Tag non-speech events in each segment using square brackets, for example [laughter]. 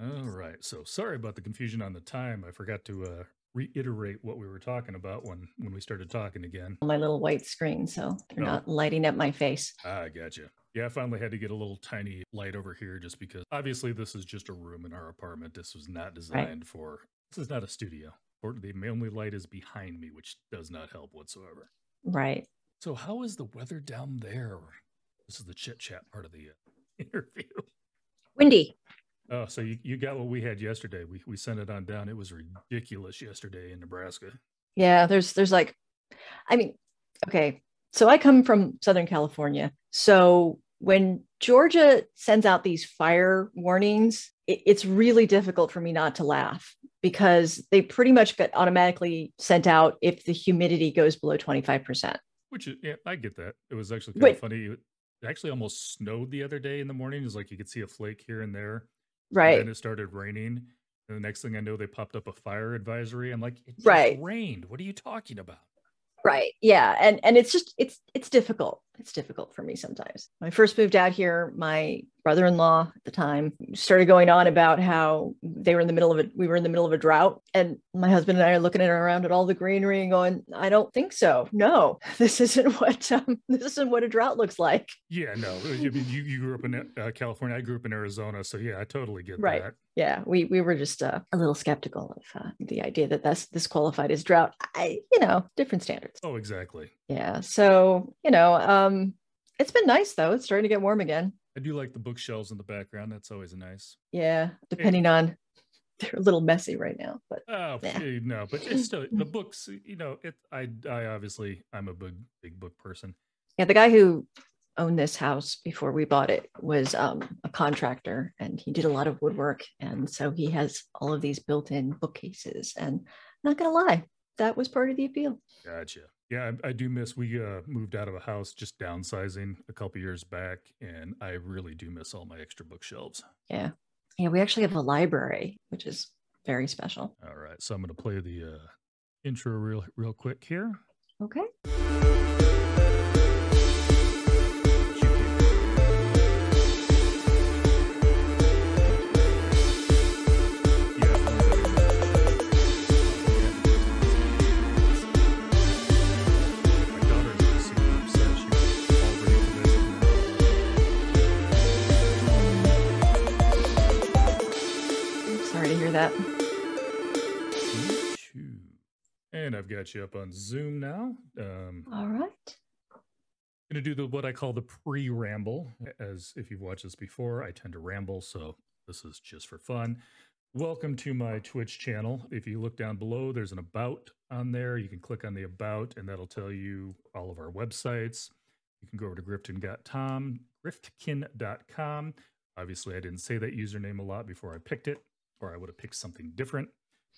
All right. So sorry about the confusion on the time. I forgot to uh, reiterate what we were talking about when when we started talking again. My little white screen, so they're Oh. not lighting up my face. Ah, I gotcha. Yeah, I finally had to get a little tiny light over here just because obviously this is just a room in our apartment. This was not designed for. This is not a studio. Or the only light is behind me, which does not help whatsoever. Right. So, how is the weather down there? This is the chit chat part of the uh, [laughs] interview. Windy. Oh, so you, you got what we had yesterday. We we sent it on down. It was ridiculous yesterday in Nebraska. Yeah, there's there's like I mean, okay. So I come from Southern California. So when Georgia sends out these fire warnings, it, it's really difficult for me not to laugh because they pretty much get automatically sent out if the humidity goes below 25%. Which is, yeah, I get that. It was actually kind Wait. of funny. It actually almost snowed the other day in the morning. It's like you could see a flake here and there. And Right. then it started raining. And the next thing I know, they popped up a fire advisory. I'm like, it just Right. rained. What are you talking about? Right. Yeah. And and it's just it's it's difficult. It's difficult for me sometimes. When I first moved out here, my brother-in-law at the time started going on about how they were in the middle of it. We were in the middle of a drought. And my husband and I are looking at around at all the greenery and going, I don't think so. No, [laughs] this isn't what um, this isn't what a drought looks like. Yeah, no. I mean, you, you grew up in uh, California. I grew up in Arizona. So, yeah, I totally get Right. that. Yeah, we we were just uh, a little skeptical of uh, the idea that that's this qualified as drought. I, you know, different standards. Oh, exactly. Yeah. So, you know, um, it's been nice though. It's starting to get warm again. I do like the bookshelves in the background. That's always nice. Yeah, depending on [laughs] they're a little messy right now, but Oh eh, no, but it's still the books. You know, it. I I obviously I'm a big big book person. yeah, the guy who owned this house before we bought it was um, a contractor and he did a lot of woodwork. And so he has all of these built in bookcases. And not going to lie, that was part of the appeal. Gotcha. Yeah, I, I do miss. We uh, moved out of a house just downsizing a couple years back, and I really do miss all my extra bookshelves. Yeah. Yeah, we actually have a library, which is very special. All right, so I'm going to play the uh, intro real real quick here. Okay. I've got you up on Zoom now. Um, All right. going to do the what I call the pre-ramble. As if you've watched this before, I tend to ramble, so this is just for fun. Welcome to my Twitch channel. If you look down below, there's an about on there. You can click on the about, and that'll tell you all of our websites. You can go over to grifton.com, gryftkin.com. Obviously, I didn't say that username a lot before I picked it, or I would have picked something different.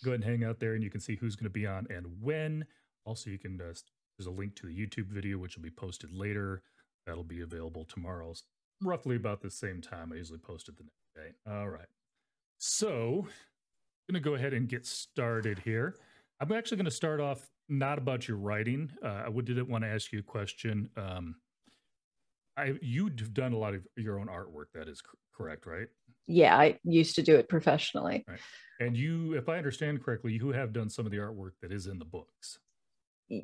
Go ahead and hang out there, and you can see who's going to be on and when. Also, you can uh, there's a link to the YouTube video, which will be posted later. That'll be available tomorrow, roughly about the same time. I usually post it the next day. All right. So, I'm going to go ahead and get started here. I'm actually going to start off not about your writing. Uh, I would, didn't want to ask you a question. Um, I you've done a lot of your own artwork. That is correct, right? Yeah, I used to do it professionally. And you, if I understand correctly, you have done some of the artwork that is in the books.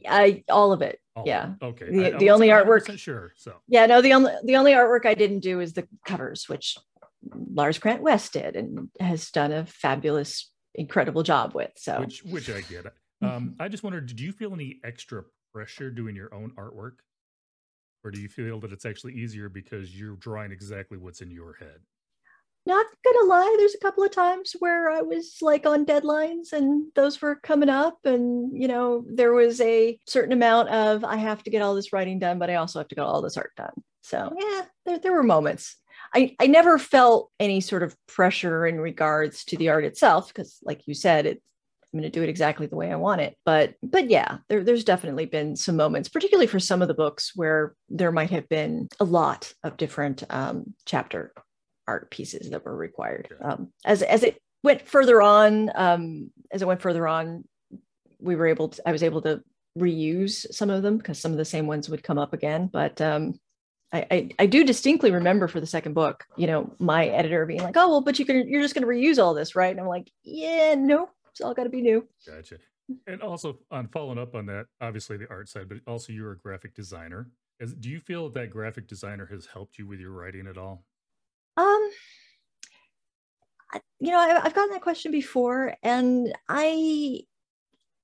I all of it. All of Yeah. it. Okay. The- I- I the wasn't only artwork- Sure. So. Yeah, no, the only the only artwork I didn't do is the covers, which Lars Grant West did and has done a fabulous, incredible job with. So which which I get. Um, I just wondered, did you feel any extra pressure doing your own artwork, or do you feel that it's actually easier because you're drawing exactly what's in your head? Not gonna lie, there's a couple of times where I was like on deadlines and those were coming up, and you know, there was a certain amount of I have to get all this writing done, but I also have to get all this art done. So yeah, there, there were moments. I, I never felt any sort of pressure in regards to the art itself, because like you said, it I'm going to do it exactly the way I want it. But but yeah, there, there's definitely been some moments, particularly for some of the books where there might have been a lot of different um, chapter art pieces that were required. Um, as as it went further on, um, as it went further on, we were able to. I was able to reuse some of them because some of the same ones would come up again. But um, I, I, I do distinctly remember for the second book, you know, my editor being like, "Oh well, but you can you're just going to reuse all this, right?" And I'm like, "Yeah, no, it's all got to be new." Gotcha. And also on following up on that, obviously the art side, but also you're a graphic designer. Is, do you feel that graphic designer has helped you with your writing at all? Um, you know, I, I've gotten that question before, and I,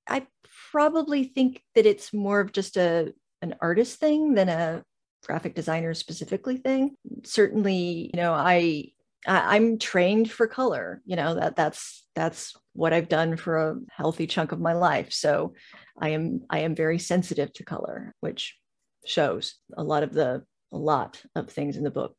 I probably think that it's more of just a an artist thing than a graphic designer specifically thing. Certainly, you know, I, I I'm trained for color. You know that that's that's what I've done for a healthy chunk of my life. So I am I am very sensitive to color, which shows a lot of the a lot of things in the book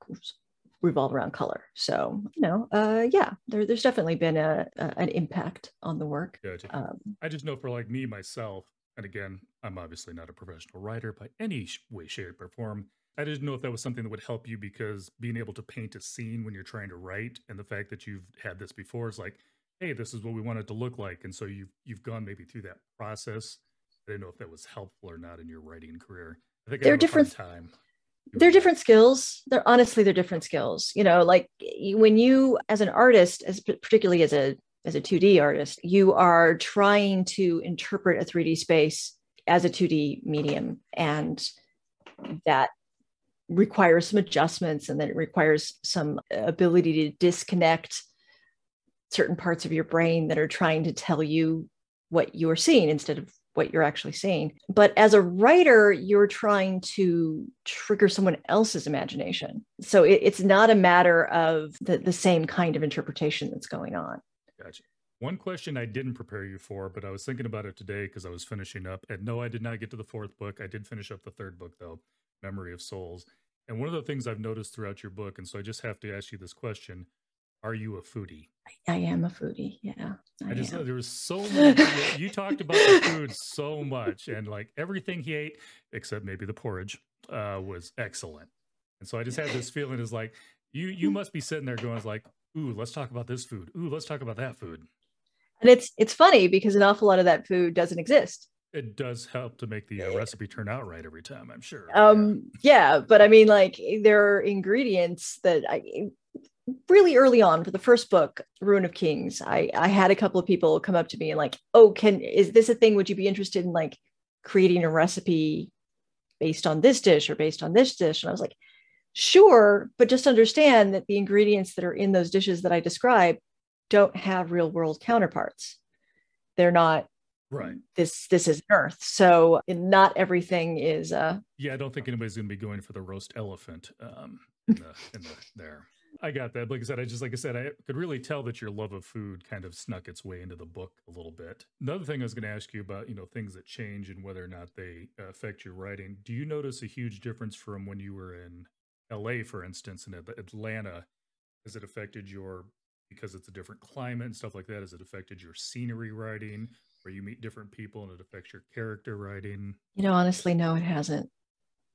revolve around color. So, you know, uh, yeah, there, there's definitely been a, a, an impact on the work. Gotcha. Um, I just know for like me myself, and again, I'm obviously not a professional writer by any way, shape, or form. I didn't know if that was something that would help you because being able to paint a scene when you're trying to write, and the fact that you've had this before is like, hey, this is what we want it to look like, and so you've you've gone maybe through that process. I didn't know if that was helpful or not in your writing career. I think there are different time. They're different skills. They're honestly they're different skills. You know, like when you as an artist, as particularly as a as a 2D artist, you are trying to interpret a 3D space as a 2D medium. And that requires some adjustments and then it requires some ability to disconnect certain parts of your brain that are trying to tell you what you're seeing instead of what you're actually seeing. But as a writer, you're trying to trigger someone else's imagination. So it, it's not a matter of the, the same kind of interpretation that's going on. Gotcha. One question I didn't prepare you for, but I was thinking about it today because I was finishing up. And no, I did not get to the fourth book. I did finish up the third book, though Memory of Souls. And one of the things I've noticed throughout your book, and so I just have to ask you this question Are you a foodie? I am a foodie. Yeah. I, I just am. there was so much. you talked about the food so much, and like everything he ate, except maybe the porridge, uh, was excellent. And so I just had this feeling is like you you must be sitting there going like, ooh, let's talk about this food. Ooh, let's talk about that food. And it's it's funny because an awful lot of that food doesn't exist. It does help to make the uh, recipe turn out right every time, I'm sure. Um, yeah. yeah, but I mean, like there are ingredients that I really early on for the first book ruin of kings i i had a couple of people come up to me and like oh can is this a thing would you be interested in like creating a recipe based on this dish or based on this dish? And i was like sure but just understand that the ingredients that are in those dishes that i describe don't have real world counterparts. They're not right. this this is earth. So not everything is uh yeah i don't think anybody's going to be going for the roast elephant um in the in the there I got that. Like I said, I just like I said, I could really tell that your love of food kind of snuck its way into the book a little bit. Another thing I was going to ask you about, you know, things that change and whether or not they uh, affect your writing. Do you notice a huge difference from when you were in L.A., for instance, and Atlanta? Has it affected your because it's a different climate and stuff like that? Has it affected your scenery writing, where you meet different people and it affects your character writing? You know, honestly, no, it hasn't.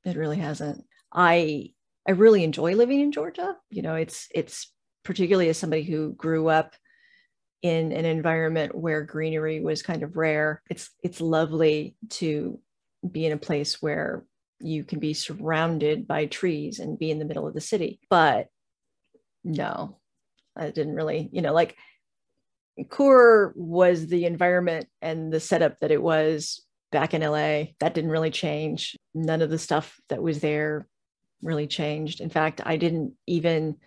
It really hasn't. I I really enjoy living in Georgia. You know, it's it's particularly as somebody who grew up in an environment where greenery was kind of rare. It's it's lovely to be in a place where you can be surrounded by trees and be in the middle of the city. But no, I didn't really, you know, like Quur was the environment and the setup that it was back in LA. That didn't really change. None of the stuff that was there really changed. In fact, I didn't even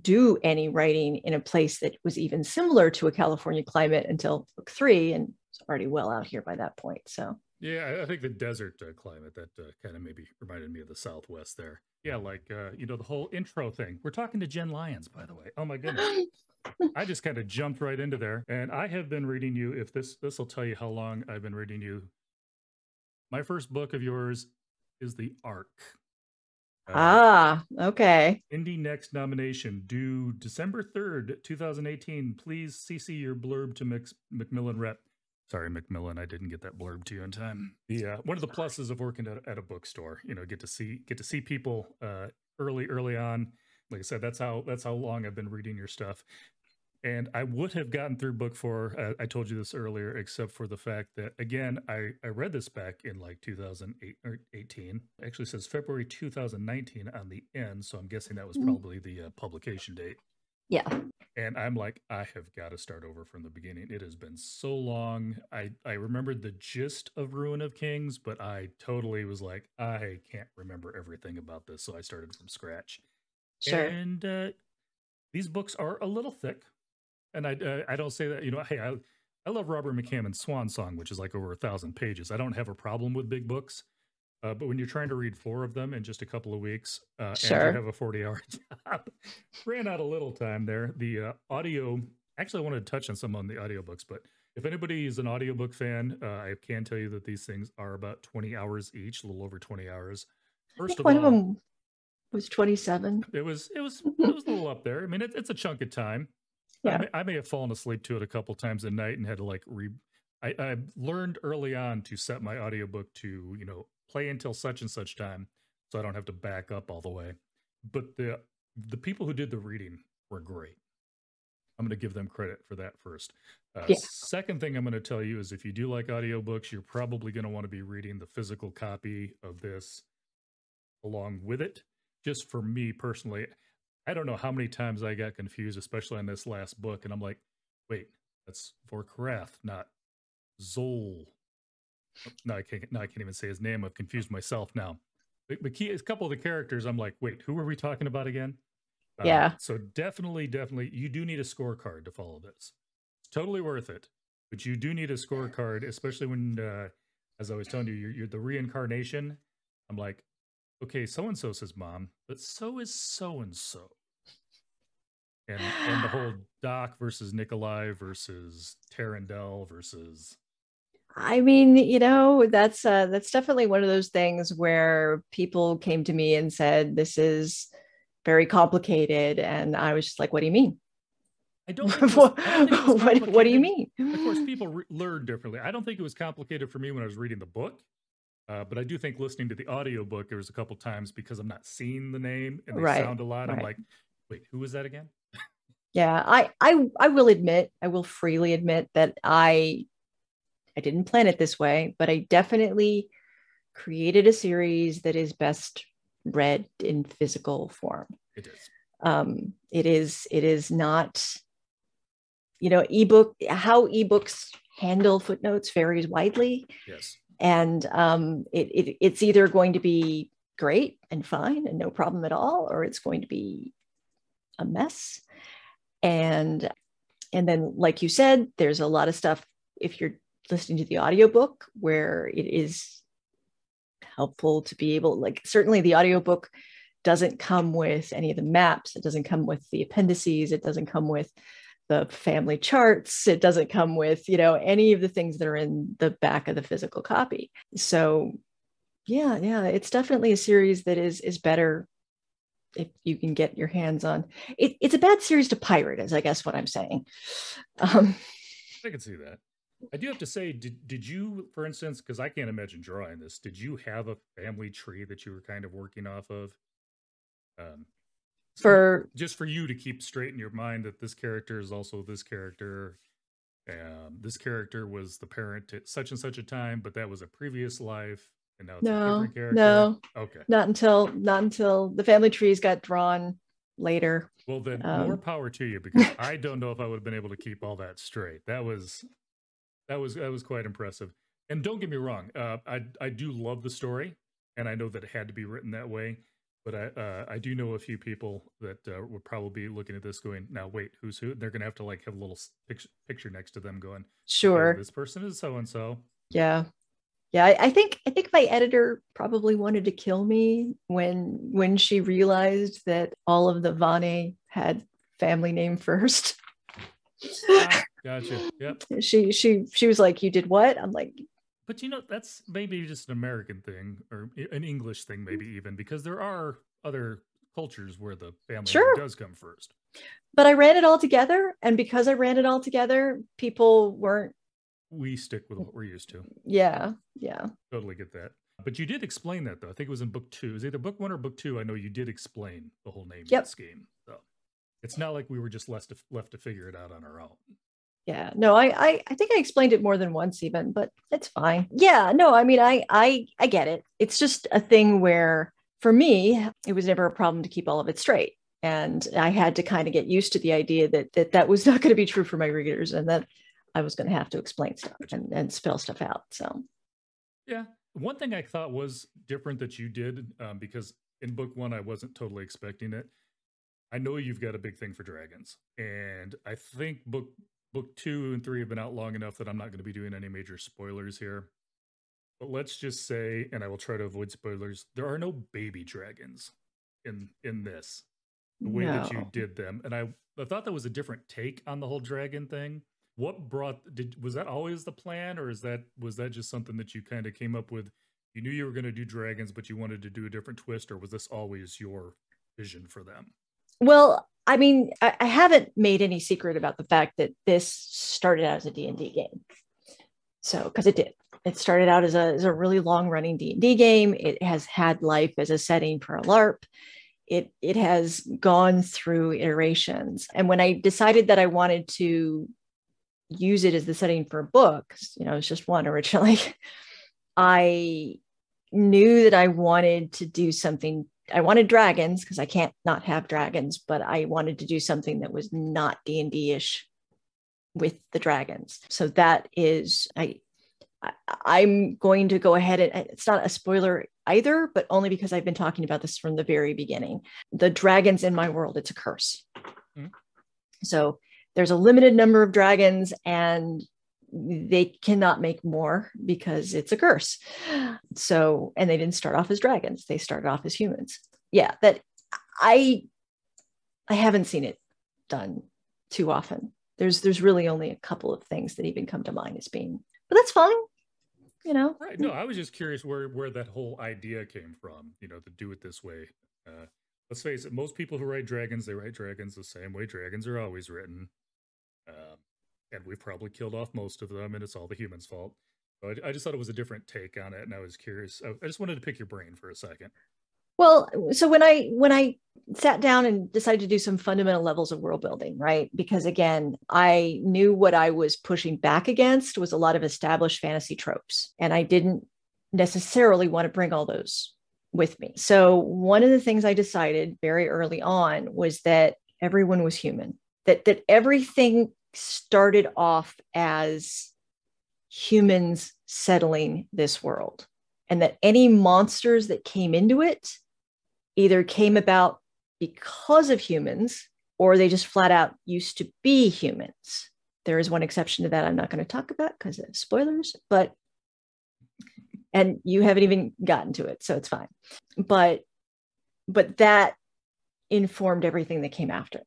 do any writing in a place that was even similar to a California climate until book three, and it's already well out here by that point. So yeah, I think the desert uh, climate that uh, kind of maybe reminded me of the Southwest there. Yeah, like uh, you know the whole intro thing. We're talking to Jenn Lyons, by the way. Oh my goodness. [laughs] I just kind of jumped right into there, and I have been reading you. If this this will tell you how long I've been reading you. My first book of yours is the ARC uh, ah, okay. Indie Next nomination due December 3rd, 2018. Please CC your blurb to Mix, Macmillan Rep. Sorry, Macmillan, I didn't get that blurb to you in time. The uh, one of the pluses of working at, at a bookstore, you know, get to see get to see people uh, early early on. Like I said, that's how that's how long I've been reading your stuff. And I would have gotten through book four. Uh, I told you this earlier, except for the fact that, again, I, I read this back in like 2008 or 18. It actually says February 2019 on the end. So I'm guessing that was Mm. probably the uh, publication date. Yeah. And I'm like, I have got to start over from the beginning. It has been so long. I, I remembered the gist of Ruin of Kings, but I totally was like, I can't remember everything about this. So I started from scratch. Sure. And uh, these books are a little thick. And I, uh, I don't say that, you know, hey, I, I love Robert McCammon's Swan Song, which is like over a thousand pages. I don't have a problem with big books. Uh, but when you're trying to read four of them in just a couple of weeks, uh, and you have a 40 hour [laughs] job, ran out a little time there. The uh, audio, actually, I wanted to touch on some on the audiobooks, but if anybody is an audiobook fan, uh, I can tell you that these things are about 20 hours each, a little over 20 hours. First of one all, of them was 27. it was it was it was a [laughs] little up there. I mean, it, it's a chunk of time. I, Yeah. may, I may have fallen asleep to it a couple times a night and had to like re. I, I learned early on to set my audiobook to you know play until such and such time, so I don't have to back up all the way. But the the people who did the reading were great. I'm going to give them credit for that first. Uh, Yeah. Second thing I'm going to tell you is if you do like audiobooks, you're probably going to want to be reading the physical copy of this along with it. Just for me personally, I don't know how many times I got confused, especially on this last book, and I'm like, wait, that's Vorkrath, not Zol. No, I can't. No, I can't even say his name. I've confused myself now. The, the key a couple of the characters. I'm like, wait, who are we talking about again? Uh, Yeah. So definitely, definitely, you do need a scorecard to follow this. It's totally worth it, but you do need a scorecard, especially when, uh, as I was telling you, you're, you're the reincarnation. I'm like, okay, so and so says mom, but so is so and so. And and the [sighs] whole Doc versus Nikolai versus Tarandel versus I mean, you know, that's uh that's definitely one of those things where people came to me and said this is very complicated and I was just like, what do you mean? I don't. [laughs] Was, what, I don't what, what do you mean? Of course, people re- learn differently. I don't think it was complicated for me when I was reading the book, uh, but I do think listening to the audiobook, there was a couple times because I'm not seeing the name and they Right, sound a lot. I'm like, wait, who was that again? Yeah, I I I will admit, I will freely admit that I I didn't plan it this way, but I definitely created a series that is best read in physical form. It is. Um, it is it is not, you know, ebook how ebooks handle footnotes varies widely, Yes. And um, it, it it's either going to be great and fine and no problem at all, or it's going to be a mess. And and then, like you said, there's a lot of stuff if you're listening to the audiobook where it is helpful to be able, like certainly the audiobook doesn't come with any of the maps, it doesn't come with the appendices, it doesn't come with the family charts, it doesn't come with, you know, any of the things that are in the back of the physical copy. So yeah, yeah, it's definitely a series that is is better if you can get your hands on it, it's a bad series to pirate is i guess what i'm saying um, I can see that. I do have to say, did did you, for instance, because I can't imagine drawing this, did you have a family tree that you were kind of working off of? Um, for just for you to keep straight in your mind that this character is also this character. Um, this character was the parent at such and such a time, but that was a previous life, and now it's a no different character. no Okay. not until not until the family trees got drawn later Well, then Um, more power to you [laughs] because I don't know if I would have been able to keep all that straight. That was that was that was quite impressive. And don't get me wrong, uh, I I do love the story, and I know that it had to be written that way. But I uh, I do know a few people that uh, would probably be looking at this going, now wait, who's who? They're gonna have to like have a little picture picture next to them going, "Okay, sure this person is so and so. yeah yeah I, I think i think my editor probably wanted to kill me when when she realized that all of the vané had family name first Ah, gotcha. Yep. [laughs] she she she was like you did what i'm like But you know, that's maybe just an American thing or an English thing, mm. maybe even because there are other cultures where the family Sure. does come first. but I ran it all together. And because I ran it all together, people weren't, We stick with what we're used to. yeah, yeah. Totally get that. But you did explain that though. I think it was in book two. It was either book one or book two. I know you did explain the whole name Yep. scheme. So it's not like we were just left to, left to figure it out on our own. Yeah, no, I, I I think I explained it more than once even, but it's fine. Yeah, no, I mean I I I get it. It's just a thing where for me, it was never a problem to keep all of it straight. And I had to kind of get used to the idea that that, that was [laughs] not going to be true for my readers and that I was going to have to explain stuff and, and spell stuff out. So, yeah. One thing I thought was different that you did, um, because in book one, I wasn't totally expecting it. I know you've got a big thing for dragons, and I think book book two and three have been out long enough that I'm not going to be doing any major spoilers here. But let's just say, and I will try to avoid spoilers, there are no baby dragons in in this the way no. that you did them. And I, I thought that was a different take on the whole dragon thing. What brought did was that always the plan, or is that was that just something that you kind of came up with? You knew you were going to do dragons, but you wanted to do a different twist, or was this always your vision for them? Well, I mean, I, I haven't made any secret about the fact that this started out as a D&D game. So, because it did. It started out as a, as a really long running D&D game. It has had life as a setting for a LARP. It, it has gone through iterations. And when I decided that I wanted to use it as the setting for a book, you know, it's just one originally, [laughs] I knew that I wanted to do something I wanted dragons because I can't not have dragons, but I wanted to do something that was not D and D ish with the dragons. So that is I, I am going to go ahead and it's not a spoiler either, but only because I've been talking about this from the very beginning. The dragons in my world, it's a curse. Mm-hmm. So there's a limited number of dragons and they cannot make more because it's a curse. So, and they didn't start off as dragons, they started off as humans. Yeah, that I I haven't seen it done too often. There's there's really only a couple of things that even come to mind as being, but that's fine. You know. Right. No, I was just curious where where that whole idea came from, you know, to do it this way. Uh let's face it, most people who write dragons, they write dragons the same way dragons are always written. Um, and we've probably killed off most of them, and it's all the humans' fault. I, just thought it was a different take on it, and I was curious. I just wanted to pick your brain for a second. Well, so when I when I sat down and decided to do some fundamental levels of world building, right? Because again, I knew what I was pushing back against was a lot of established fantasy tropes, and I didn't necessarily want to bring all those with me. So one of the things I decided very early on was that everyone was human. That that everything started off as humans settling this world and that any monsters that came into it either came about because of humans or they just flat out used to be humans. There is one exception to that i'm not going to talk about because of spoilers but and you haven't even gotten to it so it's fine. But but that informed everything that came after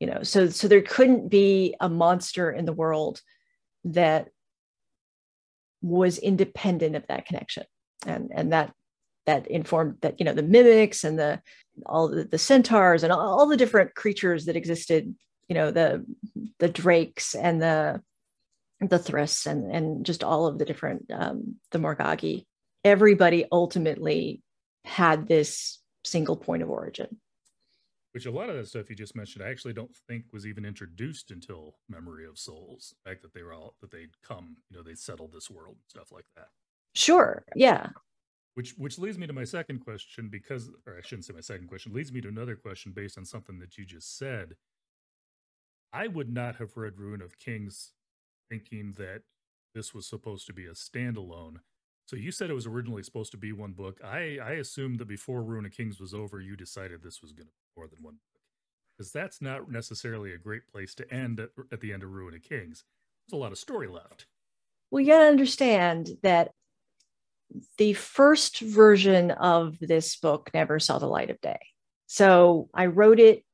you know so so there couldn't be a monster in the world that was independent of that connection. And and that that informed that you know the mimics and the all the, the centaurs and all, all the different creatures that existed you know the the drakes and the the thrists and and just all of the different um, the morgagi everybody ultimately had this single point of origin which a lot of that stuff you just mentioned, I actually don't think was even introduced until Memory of Souls. The fact that they were all that they'd come, you know, they settled this world, and stuff like that. Sure. Yeah. Which which leads me to my second question, because or I shouldn't say my second question, leads me to another question based on something that you just said. I would not have read Ruin of Kings thinking that this was supposed to be a standalone. So you said it was originally supposed to be one book. I I assumed that before Ruin of Kings was over, you decided this was going to more than one book. Because that's not necessarily a great place to end at, at the end of Ruin of Kings. There's a lot of story left. Well, you got to understand that the first version of this book never saw the light of day. So I wrote it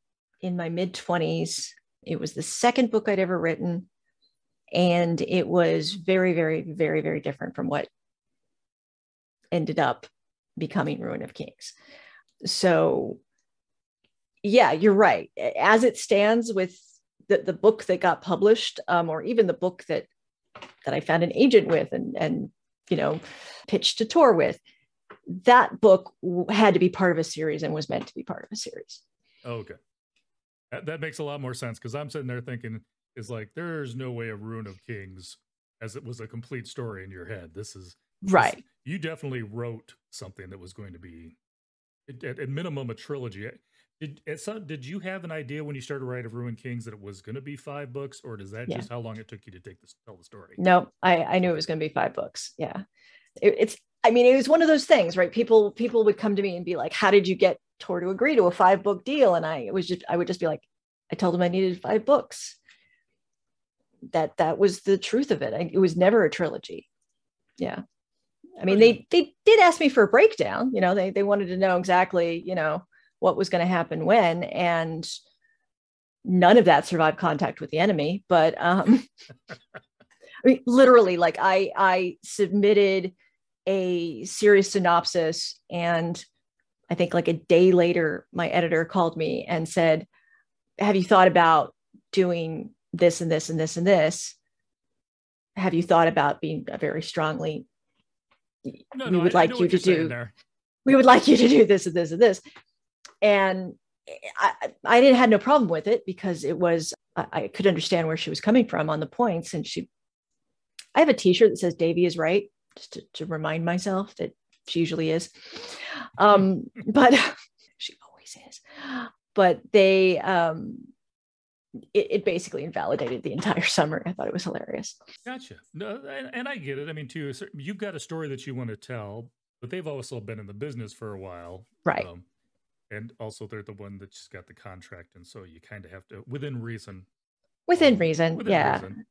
in my mid 20s. It was the second book I'd ever written. And it was very, very, very, very different from what ended up becoming Ruin of Kings. So yeah, you're right. As it stands with the, the book that got published, um, or even the book that that I found an agent with and and you know pitched to tour with, that book had to be part of a series and was meant to be part of a series. Oh, okay. That, that makes a lot more sense because I'm sitting there thinking, is like, there's no way a Ruin of Kings as it was a complete story in your head. This is right. This, you definitely wrote something that was going to be, at, at minimum, a trilogy. Did eh, some, did you have an idea when you started writing of Ruin Kings that it was going to be five books, or does that yeah. just how long it took you to take this tell the story? No, I I knew it was going to be five books. Yeah, it, it's. I mean, it was one of those things, right? People people would come to me and be like, "How did you get Tor to agree to a five book deal?" And I it was just I would just be like, "I told him I needed five books." That that was the truth of it. I, it was never a trilogy. Yeah. I mean, they they did ask me for a breakdown. You know, they they wanted to know exactly, you know, what was going to happen when and none of that survived contact with the enemy but um [laughs] i mean literally like i i submitted a series synopsis and i think like a day later my editor called me and said have you thought about doing this and this and this and this? Have you thought about being a very strongly no, we no, would I, like I you to do we would like you to do this and this and this and I, I didn't had no problem with it because it was I, I could understand where she was coming from on the points. And she, I have a T-shirt that says "Devi is right," just to, to remind myself that she usually is. Um, [laughs] but [laughs] she always is. But they, um, it, it, basically invalidated the entire [laughs] summer. I thought it was hilarious. Gotcha. No, and, and I get it. I mean, too, you've got a story that you want to tell, but they've also been in the business for a while, right? Um, and also they're the one that just got the contract and so you kind of have to within reason within um, reason within yeah. reason.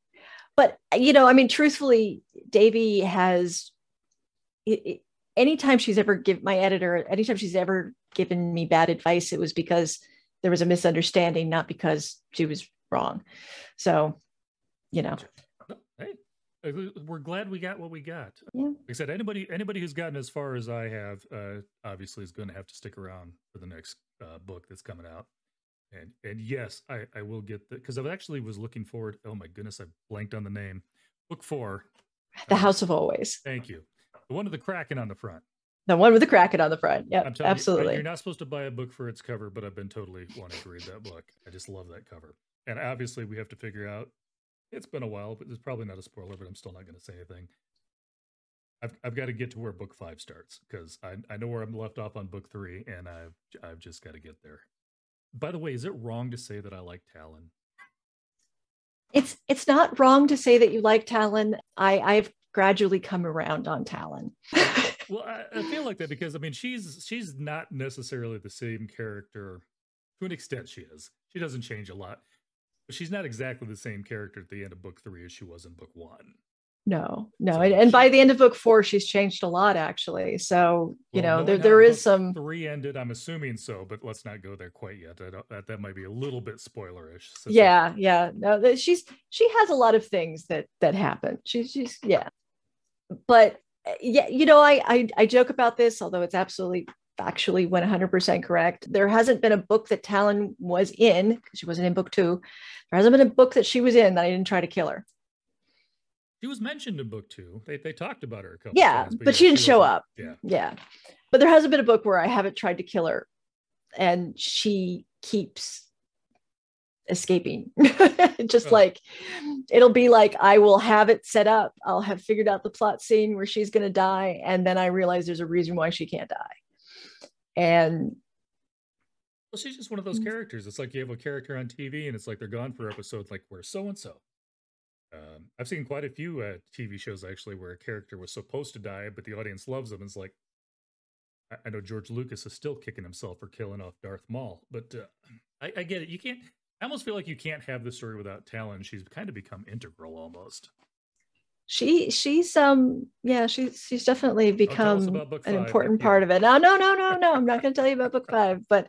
but you know i mean truthfully devi has it, it, anytime she's ever give my editor anytime she's ever given me bad advice it was because there was a misunderstanding not because she was wrong. So you know we're glad we got what we got. Yeah. Like I said, anybody anybody who's gotten as far as I have, uh, obviously is going to have to stick around for the next uh, book that's coming out. And and yes, I I will get the because I actually was looking forward. Oh my goodness, I blanked on the name. Book four, [laughs] The House of Always. Thank you. The one with the kraken on the front. The one with the kraken on the front. Yeah, absolutely. You, you're not supposed to buy a book for its cover, but I've been totally wanting to read that book. I just love that cover. And obviously, we have to figure out it's been a while, but it's probably not a spoiler, but I'm still not going to say anything. I've, I've got to get to where book five starts because I, I know where I'm left off on book three and I've, I've just got to get there. By the way, is it wrong to say that I like Talon? It's, it's not wrong to say that you like Talon. I, I've gradually come around on Talon. [laughs] well, I, I feel like that because I mean, she's, she's not necessarily the same character to an extent she is. She doesn't change a lot but she's not exactly the same character at the end of book three as she was in book one. No, no, so and, and, by the end of book four, she's changed a lot actually. So you well, know, there there is some three ended. I'm assuming so, but let's not go there quite yet. that that might be a little bit spoilerish. So yeah, yeah. No, she's she has a lot of things that that happen. She's she's yeah, but eh, yeah, you know, I I, I joke about this, although it's absolutely factually 100% correct. There hasn't been a book that Talon was in, because she wasn't in book two. There hasn't been a book that she was in that I didn't try to kill her. She was mentioned in book two. They, they talked about her a couple yeah, times, but, but yeah, she didn't she show up. Yeah. Yeah. But there hasn't been a book where I haven't tried to kill her and she keeps escaping. [laughs] Just oh. like it'll be like I will have it set up. I'll have figured out the plot scene where she's going to die. And then I realize there's a reason why she can't die and well she's just one of those mm. characters. It's like you have a character on tv and it's like they're gone for episodes like where so and so i've seen quite a few uh, tv shows actually where a character was supposed to die but the audience loves them. It's like I, I know george lucas is still kicking himself for killing off darth maul but uh, I, I get it. You can't i almost feel like you can't have the story without talon. She's kind of become integral almost she she's um yeah she's she's definitely become an important part of it. No no no no no i'm not going to tell you about book [laughs] five but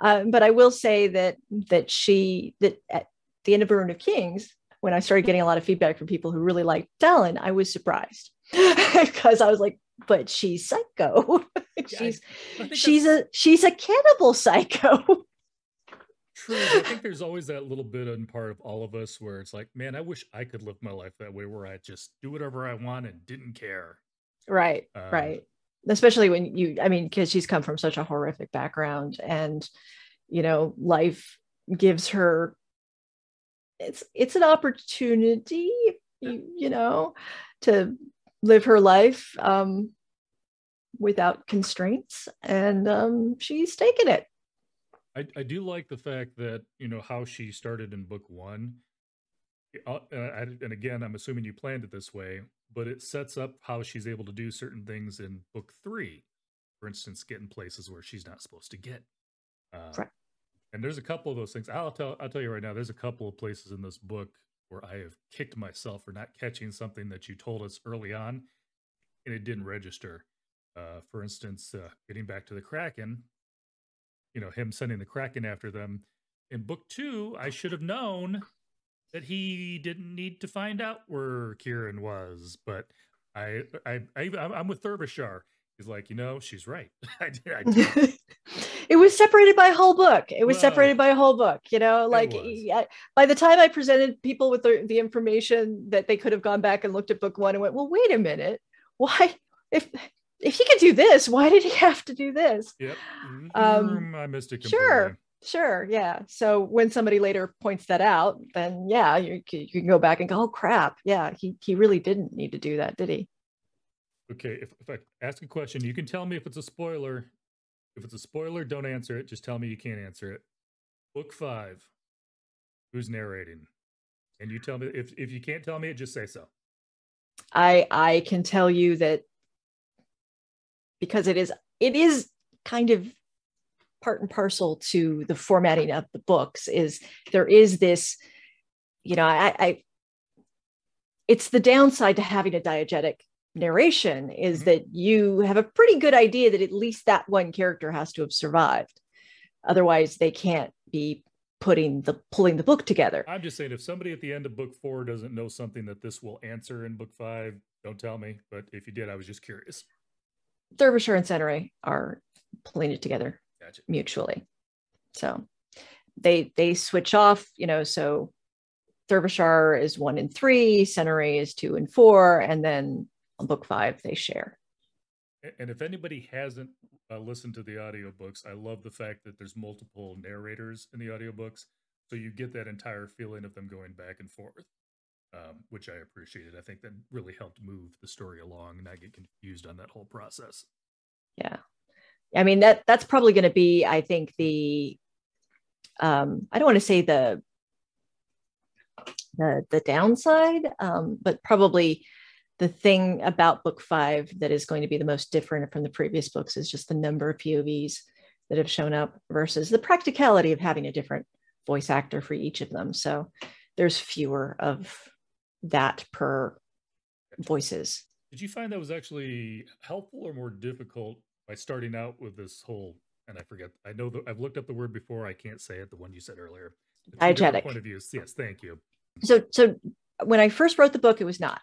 uh, but i will say that that she that at the end of Ruin of Kings when i started getting a lot of feedback from people who really liked Talon i was surprised [laughs] because i was like but she's psycho. [laughs] She's she's a she's a cannibal psycho True, I think there's always that little bit in part of all of us where it's like, man, I wish I could live my life that way, where I just do whatever I want and didn't care. Right, um, right. Especially when you, I mean, because she's come from such a horrific background, and you know, life gives her it's it's an opportunity you, you know to live her life um, without constraints and um, she's taken it I, I do like the fact that you know how she started in book one uh, and again i'm assuming you planned it this way but it sets up how she's able to do certain things in book three for instance getting places where she's not supposed to get uh, right. And there's a couple of those things. I'll tell I'll tell you right now. There's a couple of places in this book where I have kicked myself for not catching something that you told us early on, and it didn't register. Uh, for instance, uh, getting back to the Kraken, you know, him sending the Kraken after them. In book two, I should have known that he didn't need to find out where Kihrin was, but I, I, I I'm with Thurvishar. He's like, you know, she's right. [laughs] I did, I did. [laughs] it was separated by a whole book. It was well, separated by a whole book. You know, like yeah, by the time I presented people with the, the information that they could have gone back and looked at book one and went, well, wait a minute, why if if he could do this, why did he [laughs] have to do this? Yep, um, mm, I missed it. Completely. Sure, sure, yeah. So when somebody later points that out, then yeah, you, you can go back and go, oh crap, yeah, he he really didn't need to do that, did he? Okay, if, if I ask a question, you can tell me if it's a spoiler if it's a spoiler, don't answer it. Just tell me you can't answer it. Book five. Who's narrating? And you tell me if if you can't tell me it, just say so. I I can tell you that because it is it is kind of part and parcel to the formatting of the books is there is this you know I, I it's the downside to having a diegetic narration is mm-hmm. that you have a pretty good idea that at least that one character has to have survived. Otherwise they can't be putting the pulling the book together. I'm just saying if somebody at the end of book four doesn't know something that this will answer in book five don't tell me. But if you did i was just curious Thurvishar and Senera are pulling it together gotcha. mutually so they they switch off you know so Thurvishar is one and three, Senera is two and four, and then on book five they share. And if anybody hasn't uh, listened to the audiobooks, I love the fact that there's multiple narrators in the audiobooks. So you get that entire feeling of them going back and forth, um, which I appreciated. I think that really helped move the story along and not get confused on that whole process. Yeah. I mean, that that's probably going to be, I think, the, um, I don't want to say the, the, the downside, um, but probably the thing about book five that is going to be the most different from the previous books is just the number of POVs that have shown up versus the practicality of having a different voice actor for each of them. So there's fewer of that per voices. Did you find that was actually helpful or more difficult by starting out with this whole? And I forget. I know that I've looked up the word before. I can't say it. The one you said earlier. Diegetic point of view. Yes, thank you. So, so when I first wrote the book, it was not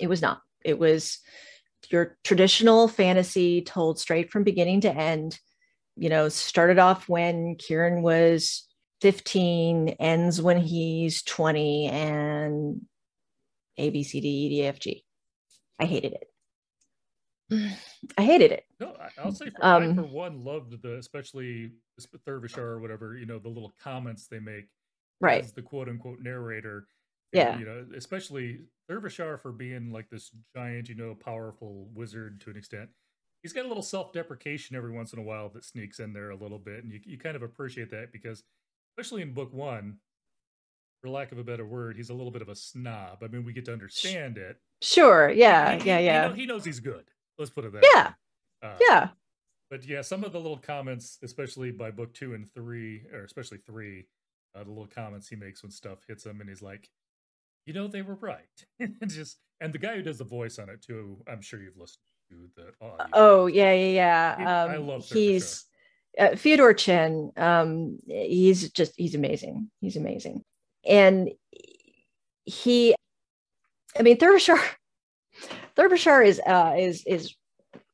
it was not. It was your traditional fantasy told straight from beginning to end. You know, started off when Kihrin was 15, ends when he's 20, and A, B, C, D, E, D, F, G. I hated it. [sighs] I hated it. No, I'll say for, um, I, for one, loved the especially Thurvishar or whatever, you know, the little comments they make right. as the quote unquote narrator yeah you know especially Thurvishar for being like this giant you know powerful wizard to an extent he's got a little self-deprecation every once in a while that sneaks in there a little bit and you, you kind of appreciate that because especially in book one for lack of a better word he's a little bit of a snob. I mean we get to understand it. sure. Yeah he, yeah yeah he, know, he, knows he's good. Let's put it that yeah. uh, yeah. but yeah some of the little comments especially by book two and three or especially three uh, the little comments he makes when stuff hits him and he's like you know they were right. [laughs] Just and the guy who does the voice on it too i'm sure you've listened to the audio. oh yeah yeah yeah. Um, i love he's uh, Feodor Chin, um, he's just he's amazing. He's amazing, and he, I mean, Thurvishar, [laughs] Thurvishar is uh, is is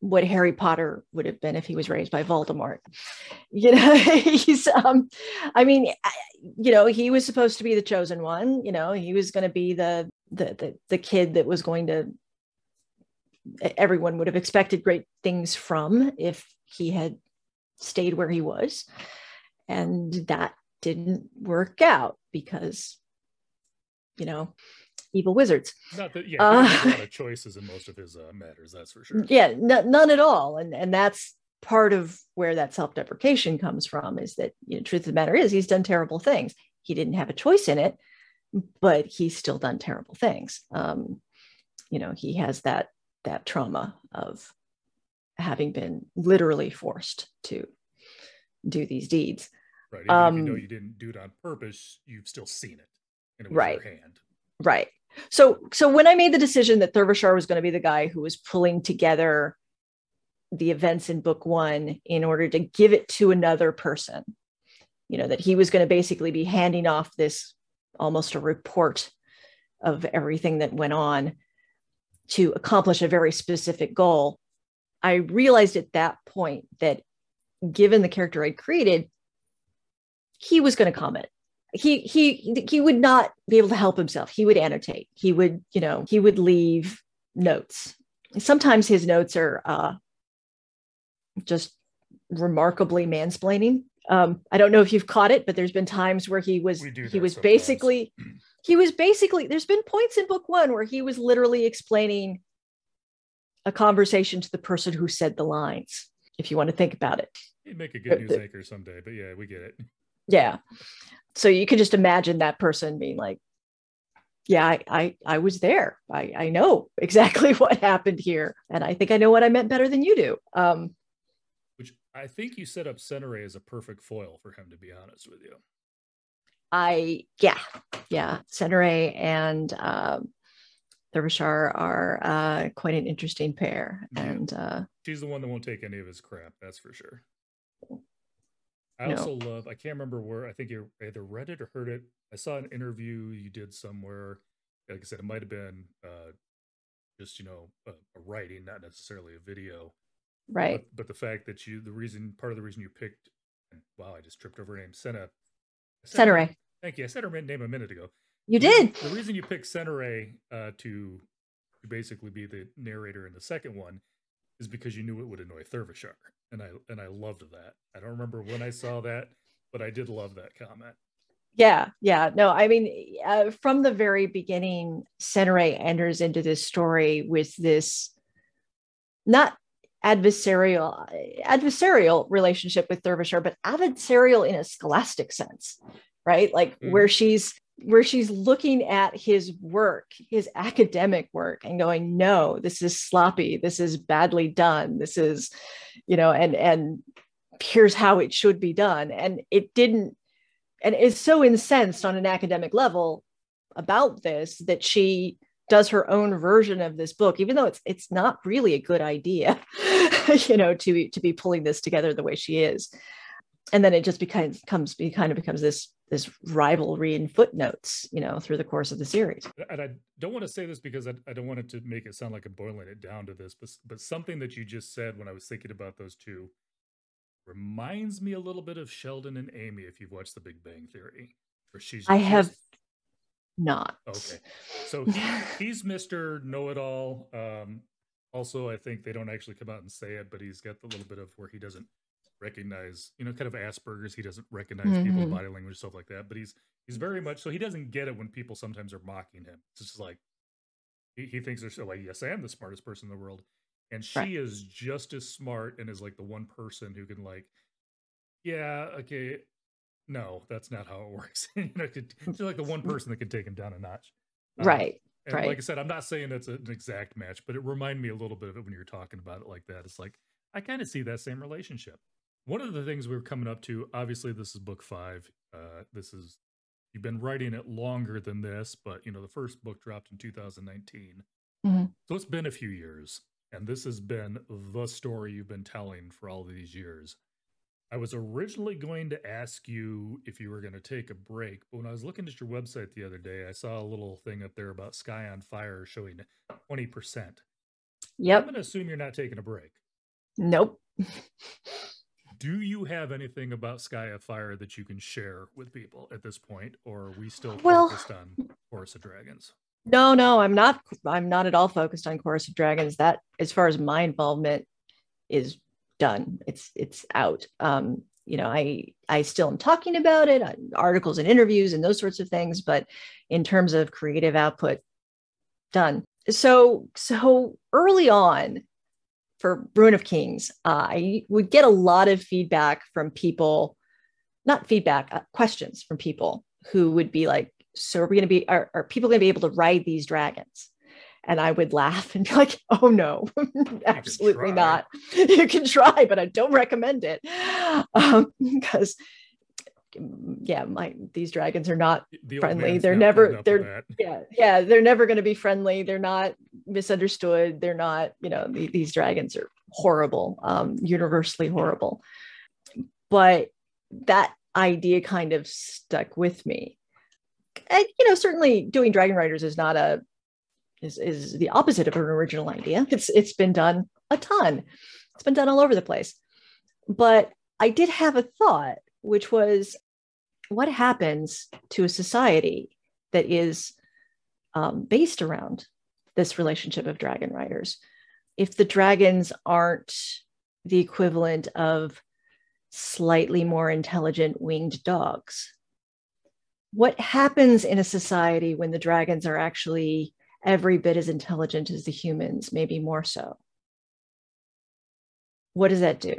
what Harry Potter would have been if he was raised by Voldemort. [laughs] You know, [laughs] he's um I mean, you know, he was supposed to be the chosen one, you know, he was going to be the, the the the kid that was going to everyone would have expected great things from if he had stayed where he was. And that didn't work out because, you know, evil wizards. Not that, yeah, uh, a lot of [laughs] choices in most of his uh, matters, that's for sure. Yeah, n- none at all. And, and that's part of where that self-deprecation comes from is that you know truth of the matter is he's done terrible things he didn't have a choice in it but he's still done terrible things um, you know he has that that trauma of having been literally forced to do these deeds right Even um, if you know um, you didn't do it on purpose you've still seen it and it was right your hand. right. So so when i made the decision that Thurvishar was going to be the guy who was pulling together the events in book one in order to give it to another person you know that he was going to basically be handing off this almost a report of everything that went on to accomplish a very specific goal i realized at that point that given the character i'd created he was going to comment he he he would not be able to help himself he would annotate he would you know he would leave notes sometimes his notes are uh, just remarkably mansplaining. Um, I don't know if you've caught it, but there's been times where he was he was sometimes. basically he was basically there's been points in book one where he was literally explaining a conversation to the person who said the lines. If you want to think about it, he'd make a good news anchor someday. But yeah, we get it. Yeah, so you can just imagine that person being like, yeah, I, I, I was there. I, I know [laughs] exactly what happened here, and I think I know what I meant better than you do. Um, which I think you set up Senera as a perfect foil for him, to be honest with you. I yeah yeah Senera and um, Thurvishar are uh, quite an interesting pair, yeah. and uh, she's the one that won't take any of his crap. That's for sure. I no. also love. I can't remember where. I think you either read it or heard it. I saw an interview you did somewhere. Like I said, it might have been uh, just you know a, a writing, not necessarily a video right but, but, the fact that you the reason part of the reason you picked wow i just tripped over her name senna Senera. thank you i said her name a minute ago you did the reason you picked Senera uh, to to basically be the narrator in the second one is because you knew it would annoy Thurvishar, and I and I loved that. I don't remember when I saw that, but I did love that comment. Yeah, yeah. No, I mean, uh, from the very beginning, Senera enters into this story with this not adversarial adversarial relationship with Thurvishar, but adversarial in a scholastic sense, right? Like mm. where she's where she's looking at his work, his academic work, and going, "No, this is sloppy. This is badly done. This is, you know, and and here's how it should be done." And it didn't, and is so incensed on an academic level about this that she does her own version of this book even though it's it's not really a good idea [laughs] you know to to be pulling this together the way she is and then it just becomes comes be kind of becomes this this rivalry in footnotes you know through the course of the series and i don't want to say this because i, I don't want it to make it sound like i'm boiling it down to this but but something that you just said when i was thinking about those two reminds me a little bit of sheldon and amy if you've watched the big bang theory where she's i have not. Okay. So [laughs] he's Mr. Know It All. Um, also, I think they don't actually come out and say it, but he's got the little bit of where he doesn't recognize, you know, kind of Asperger's. He doesn't recognize mm-hmm. people's body language, stuff like that. But he's he's very much so he doesn't get it when people sometimes are mocking him. It's just like he, he thinks they're so like, yes, I am the smartest person in the world. And she right. is just as smart and is like the one person who can like, yeah, okay, no, that's not how it [laughs] works. you know, she's like the one person that can take him down a notch. Um, right. And right. like I said, I'm not saying that's an exact match, but it reminded me a little bit of it when you're talking about it like that. It's like I kind of see that same relationship. One of the things we are coming up to, obviously, this is book five. Uh, this is you've been writing it longer than this, but you know the first book dropped in 2019, mm-hmm. so it's been a few years, and this has been the story you've been telling for all these years. I was originally going to ask you if you were going to take a break, but when I was looking at your website the other day, I saw a little thing up there about Sky on Fire showing 20%. Yep. I'm going to assume you're not taking a break. Nope. [laughs] Do you have anything about Sky of Fire that you can share with people at this point, or are we still well, focused on Chorus of Dragons? No, no, I'm not. I'm not at all focused on Chorus of Dragons. That, as far as my involvement, is done. It's it's out. Um, you know, I I still am talking about it, articles and interviews and those sorts of things, but in terms of creative output, done. So so early on for Ruin of Kings, uh, I would get a lot of feedback from people, not feedback, uh, questions from people who would be like, "So are we going to be? Are, are people going to be able to ride these dragons?" and I would laugh [laughs] and be like, "Oh no, [laughs] absolutely not. [laughs] you can try, but I don't recommend it because." Um, yeah, my these dragons are not the friendly. They're never they're yeah yeah they're never going to be friendly. They're not misunderstood. They're not you know the, these dragons are horrible, um, universally horrible. But that idea kind of stuck with me. And you know, certainly doing Dragon Riders is not a is, is the opposite of an original idea. It's it's been done a ton. It's been done all over the place. But I did have a thought, which was what happens to a society that is um, based around this relationship of dragon riders if the dragons aren't the equivalent of slightly more intelligent winged dogs what happens in a society when the dragons are actually every bit as intelligent as the humans, maybe more so. What does that do?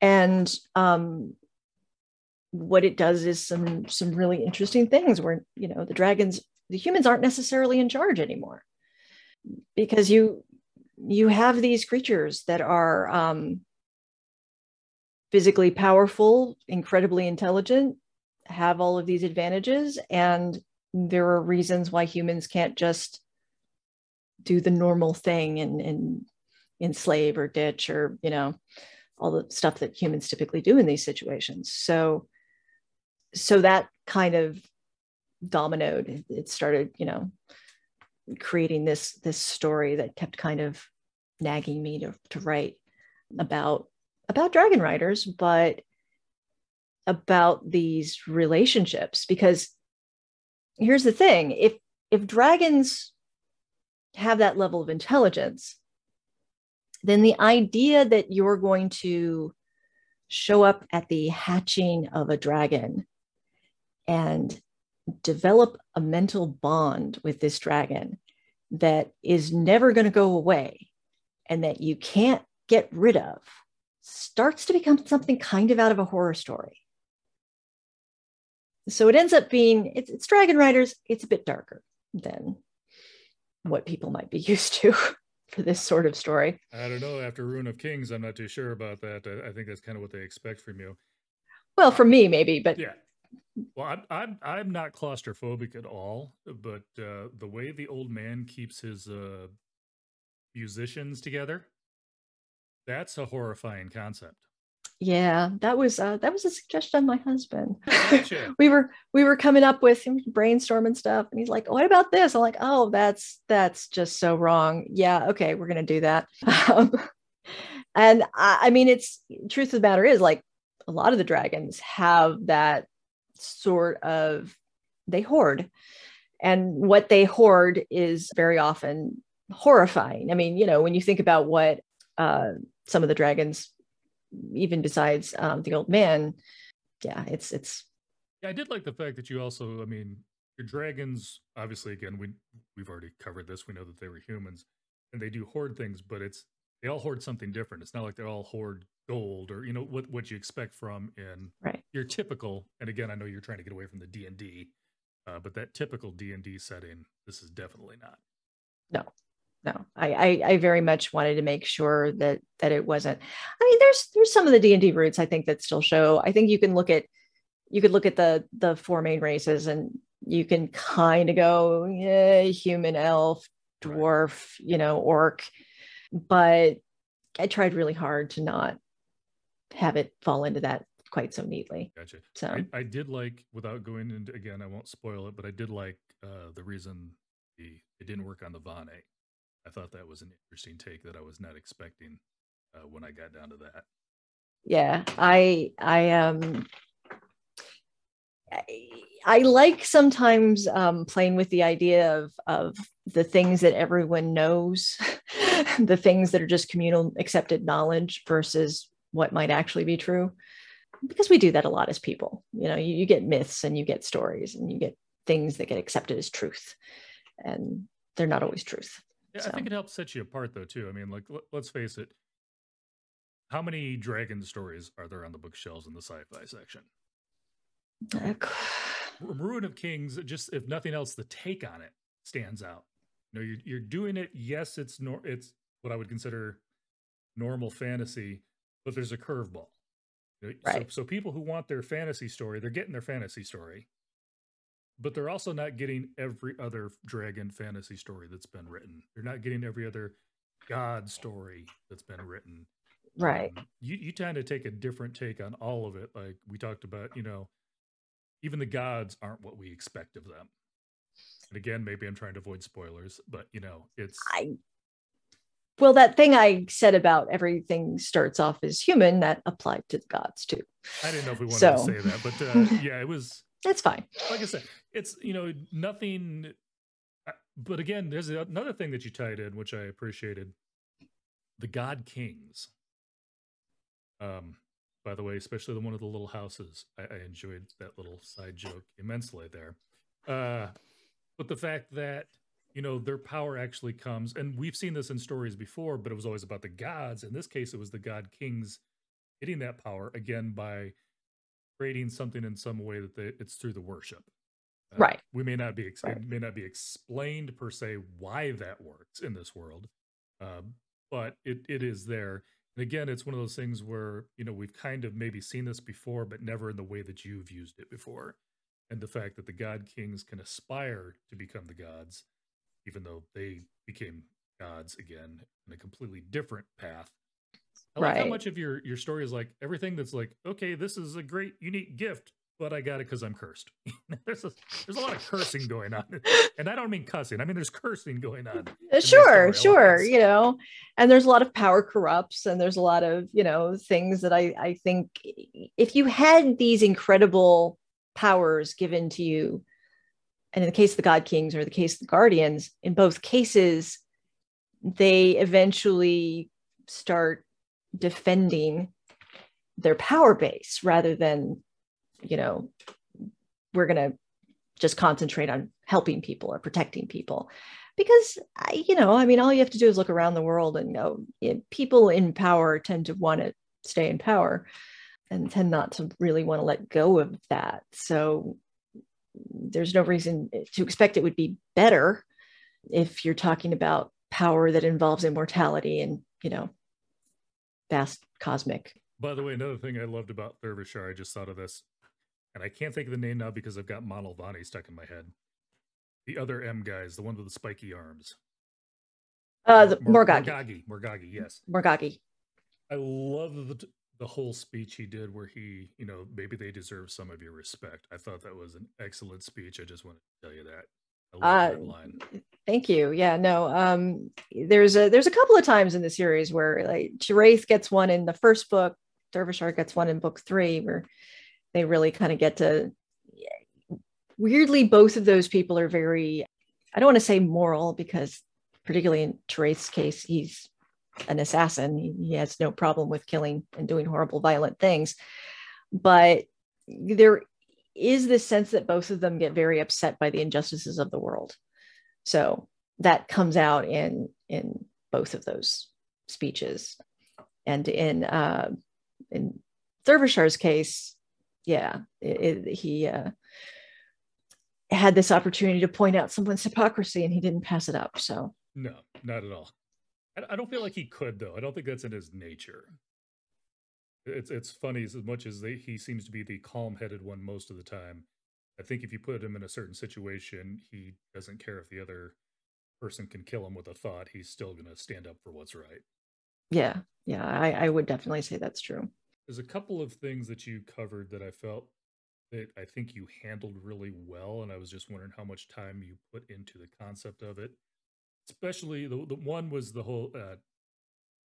And um, what it does is some some really interesting things where you know the dragons, the humans aren't necessarily in charge anymore, because you you have these creatures that are um, physically powerful, incredibly intelligent, have all of these advantages, and there are reasons why humans can't just do the normal thing and, and enslave or ditch or you know all the stuff that humans typically do in these situations. So so that kind of dominoed. It started you know creating this this story that kept kind of nagging me to, to write about about dragon riders but about these relationships. Because here's the thing if if dragons have that level of intelligence then the idea that you're going to show up at the hatching of a dragon and develop a mental bond with this dragon that is never going to go away and that you can't get rid of starts to become something kind of out of a horror story so it ends up being it's, it's Dragon Riders. It's a bit darker than what people might be [laughs] used to for this sort of story. I don't know. After Ruin of Kings, I'm not too sure about that. I, I think that's kind of what they expect from you. Well, for me, maybe, but yeah. Well, I'm I'm I'm not claustrophobic at all, but uh, the way the old man keeps his uh, musicians together, that's a horrifying concept. Yeah that was uh, that was a suggestion of my husband. [laughs] We were we were coming up with brainstorming stuff and he's like what about this? I'm like oh that's that's just so wrong. Yeah okay we're gonna do that. [laughs] Um, and I, I mean it's truth of the matter is like a lot of the dragons have that sort of they hoard and what they hoard is very often horrifying i mean you know when you think about what uh, some of the dragons even besides um, the old man, yeah, it's it's. Yeah, I did like the fact that you also, I mean, your dragons. Obviously, again, we we've already covered this. We know that they were humans, and they do hoard things, but it's they all hoard something different. It's not like they all hoard gold or you know what what you expect from in right. your typical. And again, I know you're trying to get away from the D and D, uh, but that typical D and D setting, this is definitely not. No, no I, I, I very much wanted to make sure that that it wasn't i mean there's there's some of the d&d roots i think that still show i think you can look at you could look at the the four main races and you can kind of go yeah human elf dwarf you know orc but i tried really hard to not have it fall into that quite so neatly. Gotcha. So i, I did like without going into again i won't spoil it but i did like uh the reason the it didn't work on the vané I thought that was an interesting take that I was not expecting uh, when I got down to that. Yeah, I I um I, I like sometimes um, playing with the idea of of the things that everyone knows, [laughs] the things that are just communal accepted knowledge versus what might actually be true. because we do that a lot as people. You know, you, you get myths and you get stories and you get things that get accepted as truth, and they're not always truth. Yeah, so. I think it helps set you apart though too. I mean, like let's face it. How many dragon stories are there on the bookshelves in the sci-fi section? Ruin of Kings, just if nothing else, the take on it stands out. You know, you're, you're doing it. Yes, it's nor it's what I would consider normal fantasy, but there's a curveball. Right. So, so people who want their fantasy story, they're getting their fantasy story, but they're also not getting every other dragon fantasy story that's been written. They're not getting every other god story that's been written. Right. Um, you you tend to take a different take on all of it. Like we talked about, you know, even the gods aren't what we expect of them. And again, maybe I'm trying to avoid spoilers, but you know, it's I well, that thing I said about everything starts off as human, that applied to the gods too. I didn't know if we wanted so. to say that, but uh, [laughs] yeah, it was. That's fine. Like I said, it's you know nothing. Uh, but again, there's another thing that you tied in, which I appreciated. The God Kings. Um, by the way, especially the one of the little houses. I, I enjoyed that little side joke immensely there. Uh, but the fact that you know their power actually comes and we've seen this in stories before but it was always about the gods. In this case it was the god kings getting that power again by creating something in some way that they, it's through the worship. Uh, right. we may not be ex- right. may not be explained per se why that works in this world uh, but it, it is there. And again it's one of those things where you know we've kind of maybe seen this before but never in the way that you've used it before. And the fact that the god kings can aspire to become the gods even though they became gods again in a completely different path. I like how much of your your story is like everything that's like, okay, this is a great unique gift, but I got it because I'm cursed. [laughs] there's a there's a lot of cursing going on, [laughs] and I don't mean cussing. I mean there's cursing going on. Uh, sure, sure, you know, and there's a lot of power corrupts, and there's a lot of you know things that I I think if you had these incredible powers given to you and in the case of the God Kings or the case of the Guardians, in both cases, they eventually start defending their power base rather than, you know, we're going to just concentrate on helping people or protecting people. Because, you know, I mean, all you have to do is look around the world and know people in power tend to want to stay in power and tend not to really want to let go of that. So there's no reason to expect it would be better if you're talking about power that involves immortality and you know vast cosmic. By the way another thing i loved about Thurvishar, i just thought of this and i can't think of the name now because i've got Manol vané stuck in my head. The other m guys the one with the spiky arms. Uh the Mor- morgagi morgagi morgagi yes. Morgagi i love the the whole speech he did where he, you know, maybe they deserve some of your respect. I thought that was an excellent speech. I just want to tell you that. Uh, thank you. Yeah, no. Um, there's a there's a couple of times in the series where like Teraeth gets one in the first book, Thurvishar gets one in book three, where they really kind of get to. Weirdly, both of those people are very. I don't want to say moral because, particularly in Teraeth's case, he's an assassin. He, he has no problem with killing and doing horrible, violent things. But there is this sense that both of them get very upset by the injustices of the world. So that comes out in in both of those speeches, and in uh, in Thurvishar's case, yeah, it, it, he uh, had this opportunity to point out someone's hypocrisy, and he didn't pass it up. So no, not at all. I don't feel like he could though. I don't think that's in his nature. It's it's funny as much as they, he seems to be the calm-headed one most of the time. I think if you put him in a certain situation, he doesn't care if the other person can kill him with a thought. He's still going to stand up for what's right. Yeah, yeah, I, I would definitely say that's true. There's a couple of things that you covered that I felt that I think you handled really well, and I was just wondering how much time you put into the concept of it especially the, the one was the whole uh,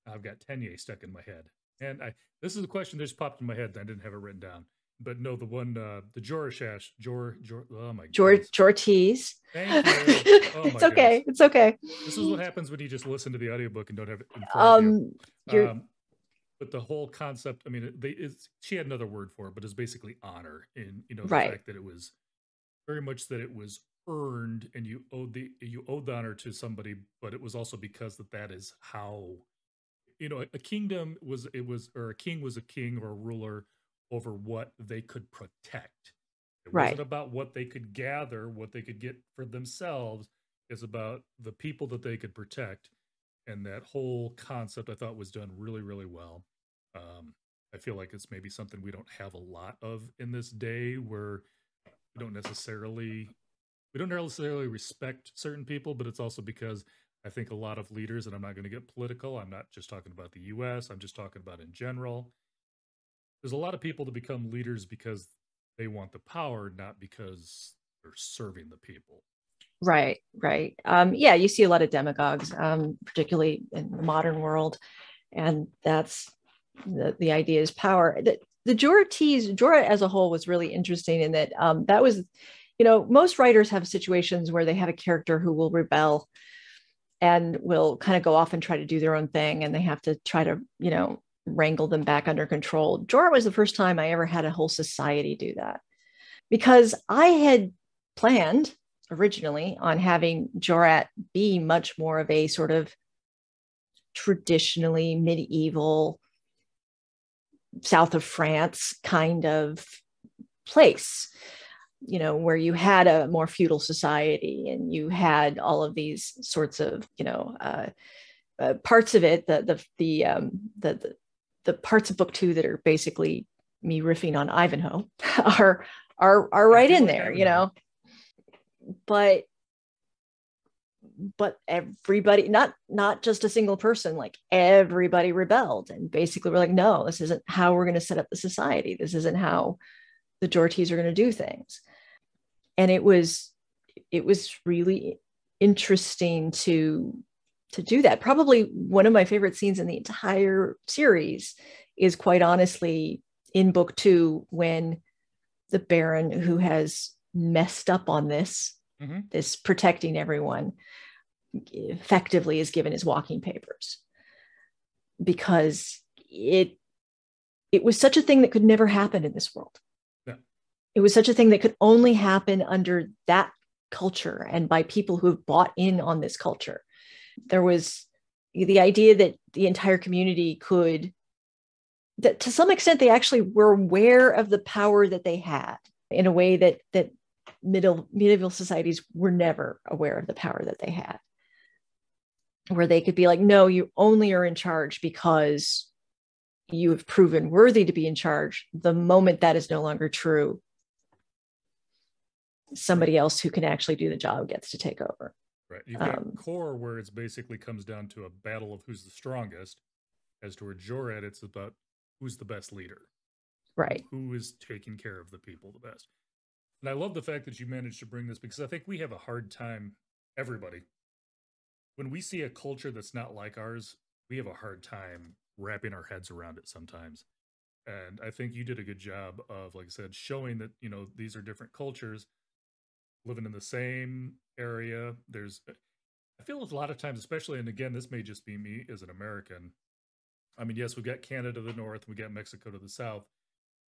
I've got Tenye stuck in my head. And I this is a question that just popped in my head. That I didn't have it written down. But no, the one uh the Jorishash, Jor Jor oh my Jor Jortees. Thank you. [laughs] Oh it's okay. Goodness. It's okay. This is what happens when you just listen to the audiobook and don't have it in front um, you. Um but the whole concept, I mean, they is she had another word for it, but it's basically honor in you know the Right. fact that it was very much that it was earned and you owed the you owed the honor to somebody, but it was also because that that is how you know a kingdom was it was or a king was a king or a ruler over what they could protect. It Right. wasn't about what they could gather, what they could get for themselves. It's about the people that they could protect. And that whole concept I thought was done really, really well. Um, I feel like it's maybe something we don't have a lot of in this day where we don't necessarily we don't necessarily respect certain people, but it's also because I think a lot of leaders, and I'm not going to get political, I'm not just talking about the US, I'm just talking about in general. There's a lot of people that become leaders because they want the power, not because they're serving the people. Right, right. Um, yeah, you see a lot of demagogues, um, particularly in the modern world, and that's the, the idea is power. The, the Jorah tease, Jorat as a whole was really interesting in that um, that was, you know, most writers have situations where they have a character who will rebel and will kind of go off and try to do their own thing, and they have to try to, you know, wrangle them back under control. Jorat was the first time I ever had a whole society do that because I had planned originally on having Jorat be much more of a sort of traditionally medieval south of France kind of place, you know, where you had a more feudal society and you had all of these sorts of, you know, uh, uh, parts of it, the the the, um, the the the parts of book two that are basically me riffing on Ivanhoe [laughs] are are are right in there, you know? But but everybody not not just a single person like everybody rebelled and basically we're like no this isn't how we're going to set up the society. This isn't how the Joratese are going to do things and it was it was really interesting to to do that probably one of my favorite scenes in the entire series is quite honestly in book 2 when the baron who has messed up on this Mhm. this protecting everyone effectively is given his walking papers because it it was such a thing that could never happen in this world. It was such a thing that could only happen under that culture and by people who have bought in on this culture. There was the idea that the entire community could that to some extent they actually were aware of the power that they had in a way that that middle medieval societies were never aware of the power that they had. Where they could be like no you only are in charge because you have proven worthy to be in charge the moment that is no longer true somebody else who can actually do the job gets to take over Right. You've got Um, Quur where it's basically comes down to a battle of who's the strongest. As to where Jorat, it's about who's the best leader. right Who is taking care of the people the best. And I love the fact that you managed to bring this because I think we have a hard time, everybody. When we see a culture that's not like ours, we have a hard time wrapping our heads around it sometimes. And I think you did a good job of, like I said, showing that, you know, these are different cultures living in the same area. There's, I feel a lot of times, especially, and again, this may just be me as an American. I mean, yes, we've got Canada to the north, we got Mexico to the south,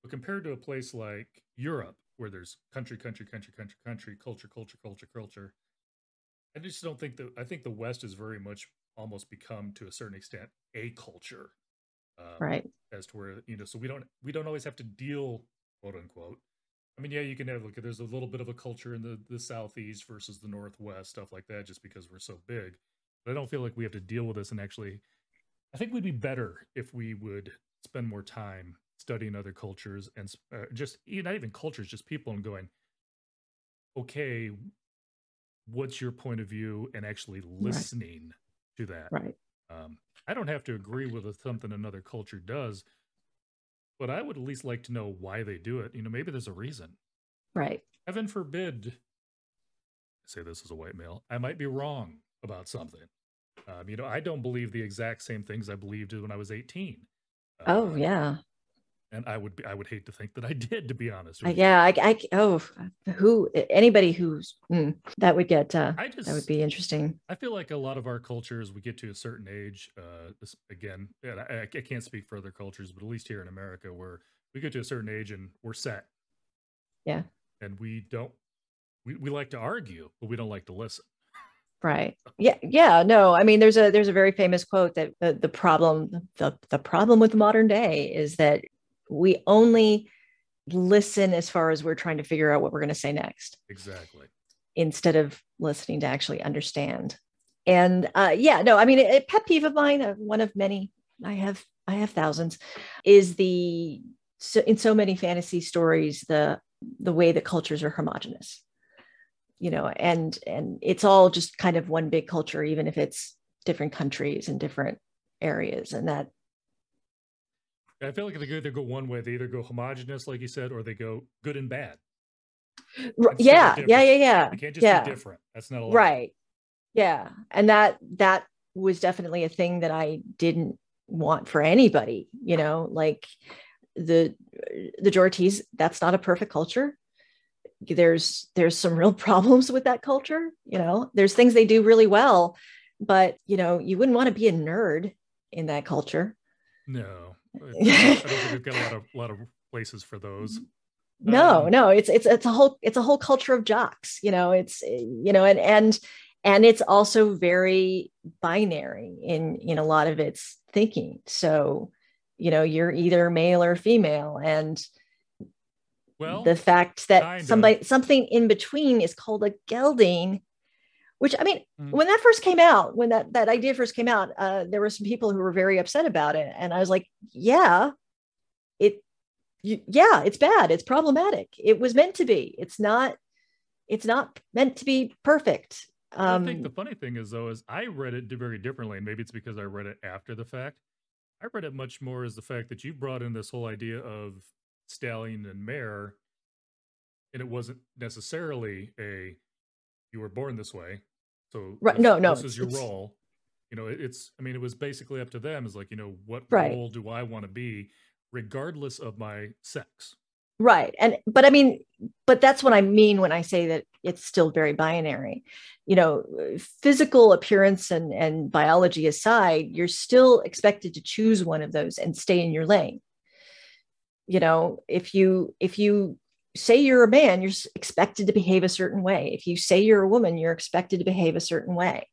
but compared to a place like Europe, where there's country, country, country, country, country, culture, culture, culture, culture, I just don't think that. I think the West has very much almost become, to a certain extent, a culture. Um, right as to where you know so we don't we don't always have to deal quote unquote i mean yeah you can have like there's a little bit of a culture in the the southeast versus the northwest stuff like that just because we're so big. But i don't feel like we have to deal with this and actually i think we'd be better if we would spend more time studying other cultures and uh, just not even cultures just people and going okay what's your point of view? and actually listening to that. Right. Um, I don't have to agree with something another culture does, but I would at least like to know why they do it. You know, maybe there's a reason. right Heaven forbid, I say this as a white male, I might be wrong about something. Um, you know, I don't believe the exact same things I believed when I was 18. oh Uh, yeah and I would be I would hate to think that I did, to be honest. Uh, yeah, I, I oh who anybody who's mm, that would get uh, I just, that would be interesting. I feel like a lot of our cultures, we get to a certain age. Uh, again, I, I can't speak for other cultures, but at least here in America, where we get to a certain age and we're set. Yeah, and we don't. We, we like to argue, but we don't like to listen. Right. [laughs] Yeah. Yeah. No. I mean, there's a there's a very famous quote that the, the problem the, the problem with the modern day is that we only listen as far as we're trying to figure out what we're going to say next. Exactly. Instead of listening to actually understand. And uh, yeah, no, I mean, a, pet peeve of mine, uh, one of many, I have, I have thousands, is the so in so many fantasy stories the the way that cultures are homogenous you know and and it's all just kind of one big culture even if it's different countries and different areas and that I feel like they either go one way, they either go homogenous, like you said, or they go good and bad. yeah, yeah, yeah, yeah. They can't just yeah. be different. That's not allowed. right. Yeah, and that that was definitely a thing that I didn't want for anybody. You know, like the the Joratese. That's not a perfect culture. There's there's some real [laughs] problems with that culture. You know, there's things they do really well, but you know, you wouldn't want to be a nerd in that culture. No, I don't think [laughs] we've got a lot of lot of places for those. No, um, no, it's it's it's a whole it's a whole culture of jocks. You know, it's you know, and and and it's also very binary in in a lot of its thinking. So, you know, you're either male or female, and well, the fact that somebody of. something in between is called a gelding which I mean, mm. when that first came out, when that that idea first came out, uh, there were some people who were very upset about it, and I was like, yeah, it, you, yeah, it's bad, it's problematic. It was meant to be. It's not. It's not meant to be perfect. Um, I think the funny thing is though is I read it very differently, and maybe it's because I read it after the fact. I read it much more as the fact that you brought in this whole idea of stallion and mare, and it wasn't necessarily a you were born this way so right, this, no, no, this is your role. You know, it's. I mean, it was basically up to them. Is like, you know, what right. role do I want to be, regardless of my sex. Right, and but I mean, but that's what I mean when I say that it's still very binary. You know, physical appearance and and biology aside, you're still expected to choose one of those and stay in your lane. You know, if you if you say you're a man, you're expected to behave a certain way. If you say you're a woman, you're expected to behave a certain way.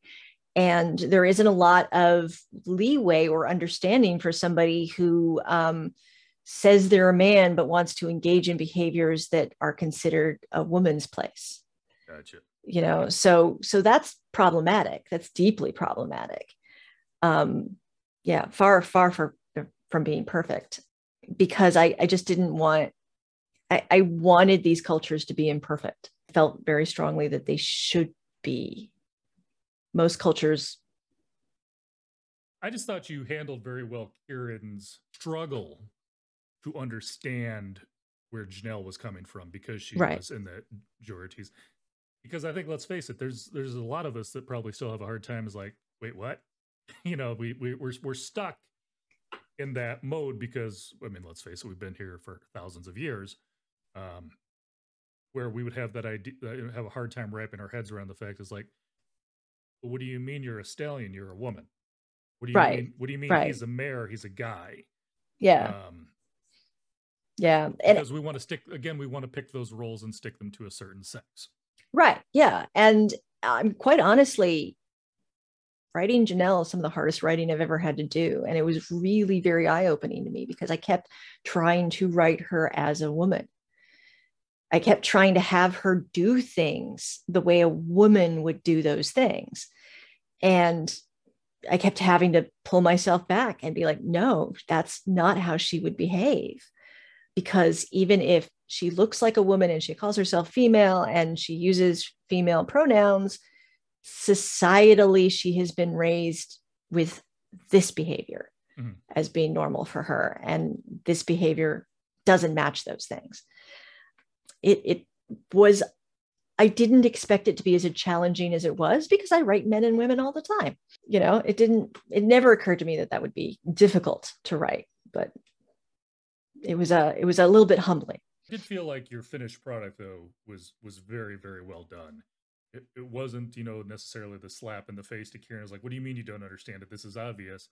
And there isn't a lot of leeway or understanding for somebody who um, says they're a man but wants to engage in behaviors that are considered a woman's place. Gotcha. You know, so so that's problematic. That's deeply problematic. Um, yeah, far far from from being perfect because I I just didn't want I, I wanted these cultures to be imperfect. Felt very strongly that they should be. Most cultures. I just thought you handled very well Kihrin's struggle to understand where Janel was coming from because she right. was in the Joratese. Because I think, let's face it, there's there's a lot of us that probably still have a hard time. Is like, wait, what? [laughs] you know, we we we're we're stuck in that mode because I mean, let's face it, we've been here for thousands of years um, where we would have that idea, uh, have a hard time wrapping our heads around the fact is like, well, what do you mean you're a stallion? You're a woman. What do you right. mean? What do you mean right. he's a mare? He's a guy. Yeah. Um, yeah. And because we want to stick again, we want to pick those roles and stick them to a certain sex. Right. Yeah. And I'm um, quite honestly, writing Janel is some of the hardest writing I've ever had to do. And it was really very eye opening to me because I kept trying to write her as a woman. I kept trying to have her do things the way a woman would do those things. And I kept having to pull myself back and be like, no, that's not how she would behave. Because even if she looks like a woman and she calls herself female and she uses female pronouns, societally, she has been raised with this behavior mm-hmm. as being normal for her. And this behavior doesn't match those things it, it was I didn't expect it to be as challenging as it was because I write men and women all the time. You know, it didn't, it never occurred to me that that would be difficult to write, but it was a it was a little bit humbling. I did feel like your finished product though was was very very well done. It, it wasn't you know necessarily the slap in the face to Kihrin. Was like, what do you mean you don't understand it? This is obvious.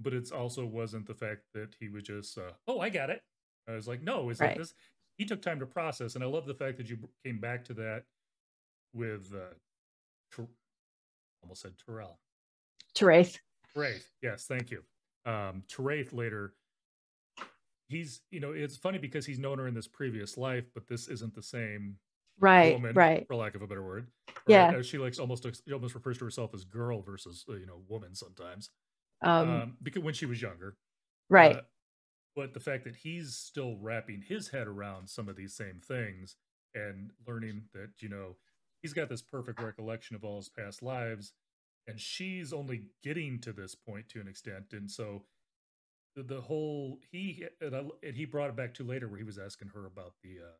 But it's also wasn't the fact that he was just, uh, oh, I got it. I was like, no, it's right. like this. He took time to process, and I love the fact that you came back to that with uh, Ter- almost said Terrell. Teraeth. Teraeth, yes, thank you. Um, Teraith later he's you know it's funny because he's known her in this previous life but this isn't the same right woman, right for lack of a better word right? yeah she likes almost she almost refers to herself as girl versus uh, you know woman sometimes um, um, because when she was younger right uh, but the fact that he's still wrapping his head around some of these same things and learning that you know he's got this perfect recollection of all his past lives and she's only getting to this point to an extent. And so the, the whole he and, I, and, he brought it back to later where he was asking her about the uh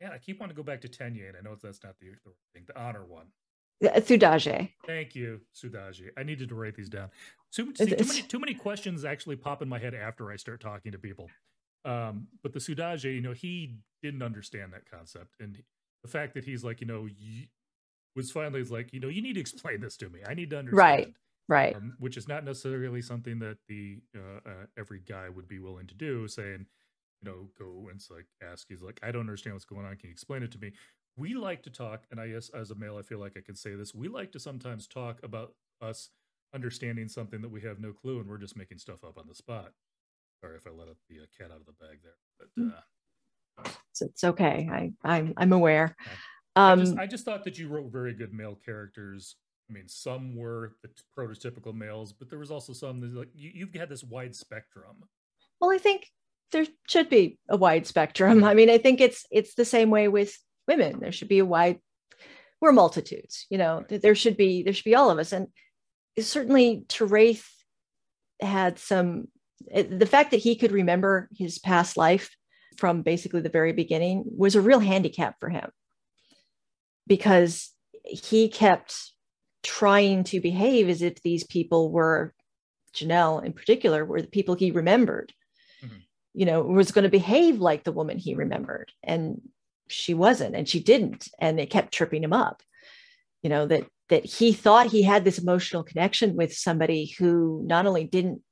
yeah i keep wanting to go back to tenyé and i know that's not the, the thing the honor one Thudaje. Thank you, Thudaje. I needed to write these down. Too, see, too, many, too many questions actually pop in my head after I start talking to people. Um, but the Thudaje, you know, he didn't understand that concept, and the fact that he's like, you know, was finally like, you know, you need to explain this to me. I need to understand. Right right um, which is not necessarily something that the uh, uh, every guy would be willing to do saying you know go and like ask he's like i don't understand what's going on can you explain it to me we like to talk and i guess as a male i feel like i can say this we like to sometimes talk about us understanding something that we have no clue and we're just making stuff up on the spot sorry if i let the uh, cat out of the bag there but mm. uh, it's, it's okay i i'm i'm aware um, I, just, I just thought that you wrote very good male characters I mean, some were the prototypical males, but there was also some that like you, you've had this wide spectrum. Well, I think there should be a wide spectrum. I mean, I think it's it's the same way with women. There should be a wide. We're multitudes, you know. There should be there should be all of us, and certainly Teraeth had some. The fact that he could remember his past life from basically the very beginning was a real handicap for him because he kept trying to behave as if these people were Janel in particular were the people he remembered. Mm-hmm. You know, was going to behave like the woman he remembered. And she wasn't, and she didn't. And it kept tripping him up. You know, that that he thought he had this emotional connection with somebody who not only didn't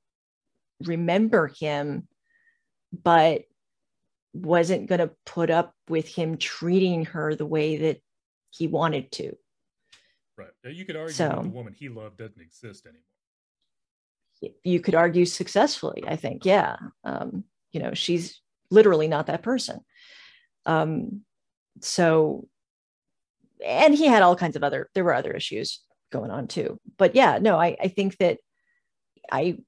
remember him, but wasn't going to put up with him treating her the way that he wanted to. Right. You could argue so, that the woman he loved doesn't exist anymore. You could argue successfully, I think. Yeah. Um, you know, she's literally not that person. Um, so, and he had all kinds of other, there were other issues going on too. But yeah, no, I, I think that I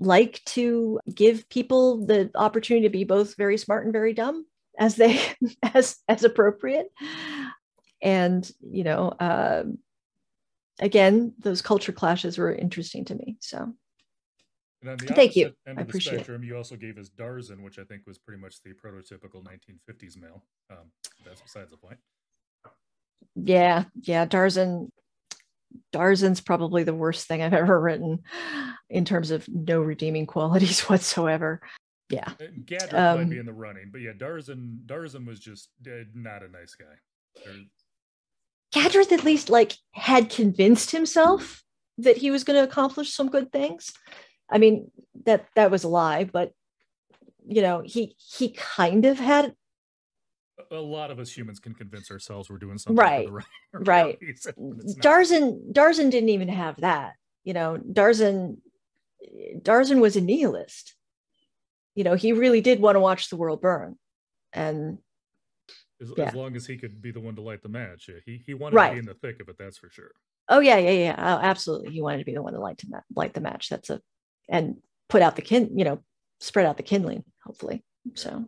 like to give people the opportunity to be both very smart and very dumb as they [laughs] as as appropriate and you know uh, again, those culture clashes were interesting to me. So thank you. End I appreciate spectrum, it. You also gave us Darzin, which I think was pretty much the prototypical 1950s male. Um, that's besides the point. Yeah, yeah, Darzin. Darzin's probably the worst thing I've ever written in terms of no redeeming qualities [laughs] whatsoever. Yeah, uh, um, might be in the running, but yeah, Darzin. Darzin was just uh, not a nice guy. Gadrith at least like had convinced himself that he was going to accomplish some good things. I mean, that that was a lie, but you know, he he kind of had a lot of us humans can convince ourselves we're doing something [laughs] right right, right. darzin darzin didn't even have that you know darzin darzin was a nihilist you know he really did want to watch the world burn and as, yeah. as, long as he could be the one to light the match. Yeah, he he wanted right. to be in the thick of it. That's for sure. Oh yeah, yeah, yeah. Oh, absolutely. He wanted to be the one to light to ma- light the match. That's a and put out the kin. You know, spread out the kindling. Hopefully. So.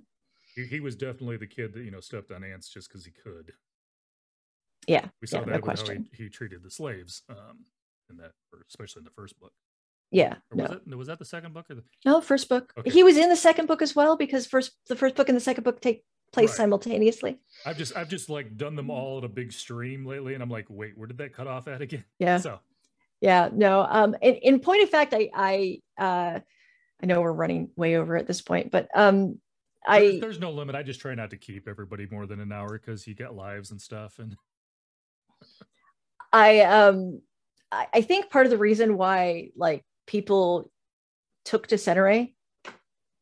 He, he was definitely the kid that you know stepped on ants just because he could. Yeah. We saw yeah, that no with how he, he, treated the slaves, um, in that, especially in the first book. Yeah. Or was, no. it, was that the second book or the no first book? Okay. He was in the second book as well because first the first book and the second book take place right. simultaneously. I've just I've just like done them all at a big stream lately, and I'm like, wait, where did that cut off at again? Yeah. So yeah, no. Um, in, in point of fact, I I uh, I know we're running way over at this point, but um, I there's, there's no limit. I just try not to keep everybody more than an hour because you get lives and stuff. And I um, I, I think part of the reason why like people took to Senera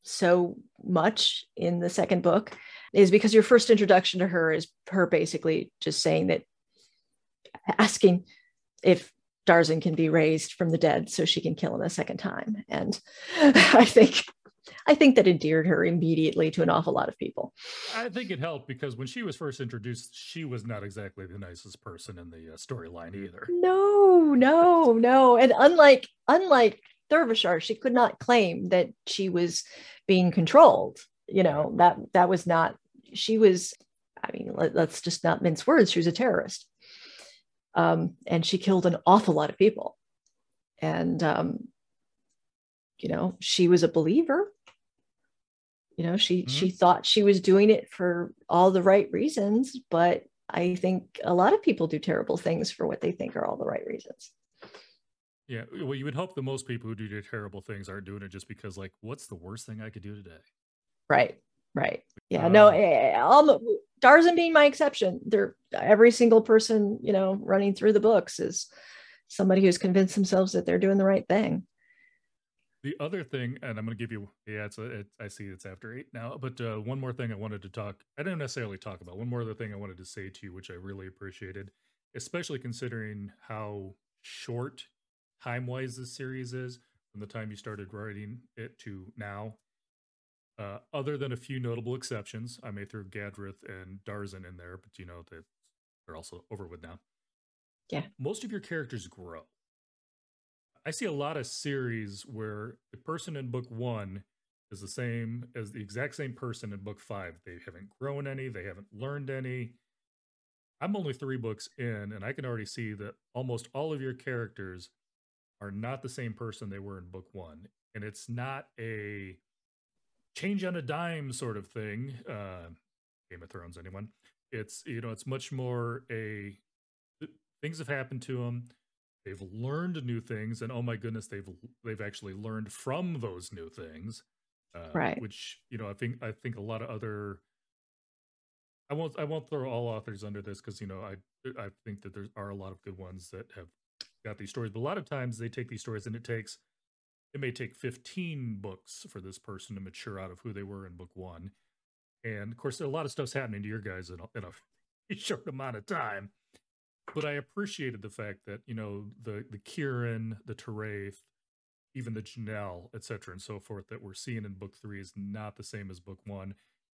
so much in the second book is because your first introduction to her is her basically just saying that asking if Darzin can be raised from the dead so she can kill him a second time. And [laughs] I think I think that endeared her immediately to an awful lot of people. I think it helped because when she was first introduced, she was not exactly the nicest person in the uh, storyline either. No, no, no. And unlike unlike Thurvishar, she could not claim that she was being controlled. You know that that was not. She was. I mean, let, us just not mince words. She was a terrorist um, and she killed an awful lot of people. And um, you know, she was a believer. You know, she mm-hmm. she thought she was doing it for all the right reasons, but I think a lot of people do terrible things for what they think are all the right reasons. Yeah, well, you would hope the most people who do terrible things aren't doing it just because, like, what's the worst thing I could do today? Right, right. Yeah, um, no, Darzin being my exception. They're every single person, you know, running through the books is somebody who's convinced themselves that they're doing the right thing. The other thing, and I'm going to give you, yeah, it's it, I see it's after eight now, but uh, one more thing I wanted to talk, I didn't necessarily talk about, one more other thing I wanted to say to you, which I really appreciated, especially considering how short time wise this series is from the time you started writing it to now. Uh, other than a few notable exceptions, I may throw Gadrith and Darzin in there, but you know that they're also over with now. Yeah. Most of your characters grow. I see a lot of series where the person in book one is the same as the exact same person in book five. They haven't grown any, they haven't learned any. I'm only three books in, and I can already see that almost all of your characters are not the same person they were in book one. And it's not a change on a dime sort of thing. Uh, Game of Thrones, anyone? It's you know, it's much more a things have happened to them. They've learned new things, and oh my goodness, they've they've actually learned from those new things. Uh, right. Which you know, I think I think a lot of other. I won't I won't throw all authors under this because you know I I think that there are a lot of good ones that have got these stories, but a lot of times they take these stories and it takes it may take 15 books for this person to mature out of who they were in book one. And of course, a lot of stuff's happening to your guys in a, in a [laughs] short amount of time. But I appreciated the fact that, you know, the, the Kihrin, the Teraeth, even the Janel, et cetera, and so forth that we're seeing in book three is not the same as book one.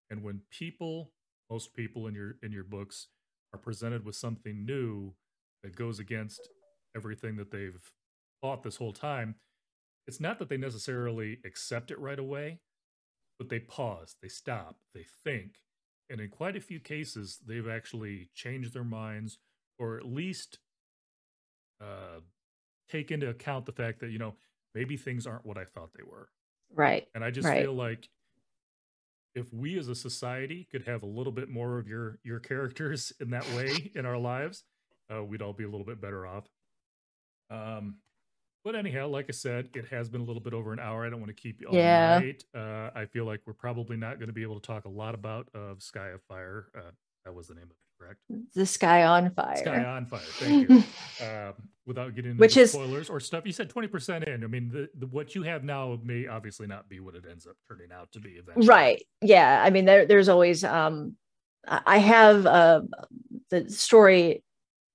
And when people, most people in your in your books are presented with something new that goes against everything that they've thought this whole time, it's not that they necessarily accept it right away, but they pause, they stop, they think. And in quite a few cases, they've actually changed their minds or at least uh, take into account the fact that, you know, maybe things aren't what I thought they were. Right. And I just right. feel like if we as a society could have a little bit more of your your characters in that way in our lives, uh, we'd all be a little bit better off. Um, but anyhow, like I said, it has been a little bit over an hour. I don't want to keep you all yeah. night. Uh, I feel like we're probably not going to be able to talk a lot about of uh, Sky of Fire. Uh, that was the name of it, correct? The Sky on Fire. Sky on Fire. Thank you. [laughs] um, without getting into Which is, spoilers or stuff, you said twenty percent in. I mean, the, the, what you have now may obviously not be what it ends up turning out to be eventually. Right. Yeah. I mean, there, there's always. Um, I have uh, the story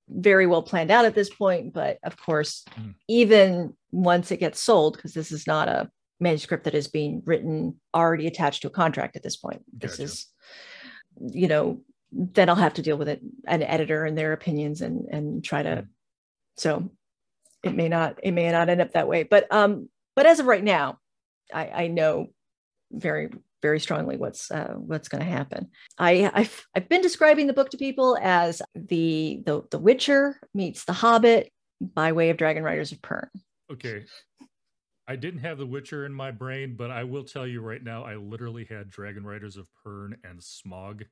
very well planned out at this point. But of course, mm. even once it gets sold, because this is not a manuscript that is being written already attached to a contract at this point. This is, you know, then I'll have to deal with it, an editor and their opinions and and try to. Mm. So it may not it may not end up that way, but um, but as of right now, I, I know very very strongly what's uh, what's going to happen. I I've, I've been describing the book to people as the the the Witcher meets the Hobbit by way of Dragon Riders of Pern. Okay. I didn't have The Witcher in my brain, but I will tell you right now, I literally had Dragon Riders of Pern and Smaug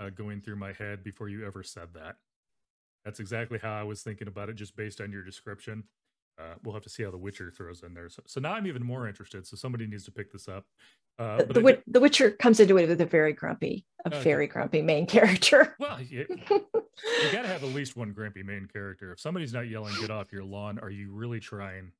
uh, going through my head before you ever said that. That's exactly how I was thinking about it, just based on your description. Uh, we'll have to see how The Witcher throws in there. So, so now I'm even more interested. So somebody needs to pick this up. Uh, the, the, the, Witcher comes into it with a very grumpy, a okay. very grumpy main character. [laughs] Well, you, you got to have at least one grumpy main character. If somebody's not yelling, "Get off your lawn," are you really trying?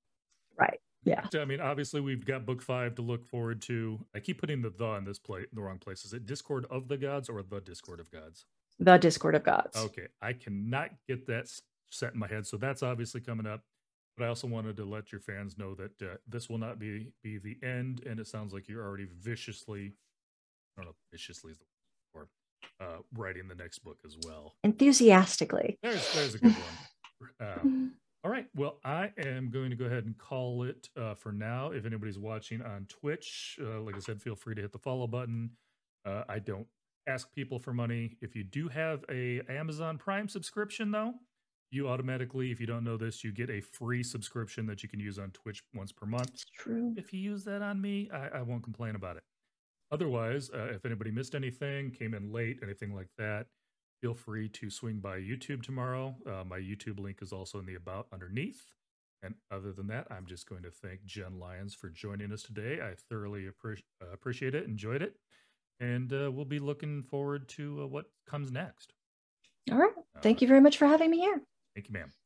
Right. Yeah. I mean, obviously, we've got book five to look forward to. I keep putting the the in this play in the wrong place. Is it Discord of the Gods or the Discord of Gods? The Discord of Gods. Okay, I cannot get that set in my head, so that's obviously coming up. But I also wanted to let your fans know that uh, this will not be be the end, and it sounds like you're already viciously, I don't know, viciously is the word, uh, writing the next book as well. Enthusiastically. There's there's a good one. Um, [laughs] all right. Well, I am going to go ahead and call it uh, for now. If anybody's watching on Twitch, uh, like I said, feel free to hit the follow button. Uh, I don't ask people for money. If you do have a Amazon Prime subscription, though, you automatically, if you don't know this, you get a free subscription that you can use on Twitch once per month. It's true. If you use that on me, I, I won't complain about it. Otherwise, uh, if anybody missed anything, came in late, anything like that, feel free to swing by YouTube tomorrow. Uh, my YouTube link is also in the about underneath. And other than that, I'm just going to thank Jenn Lyons for joining us today. I thoroughly appre- uh, appreciate it, enjoyed it, and uh, we'll be looking forward to uh, what comes next. All right. Thank you very much for having me here. Thank you, ma'am.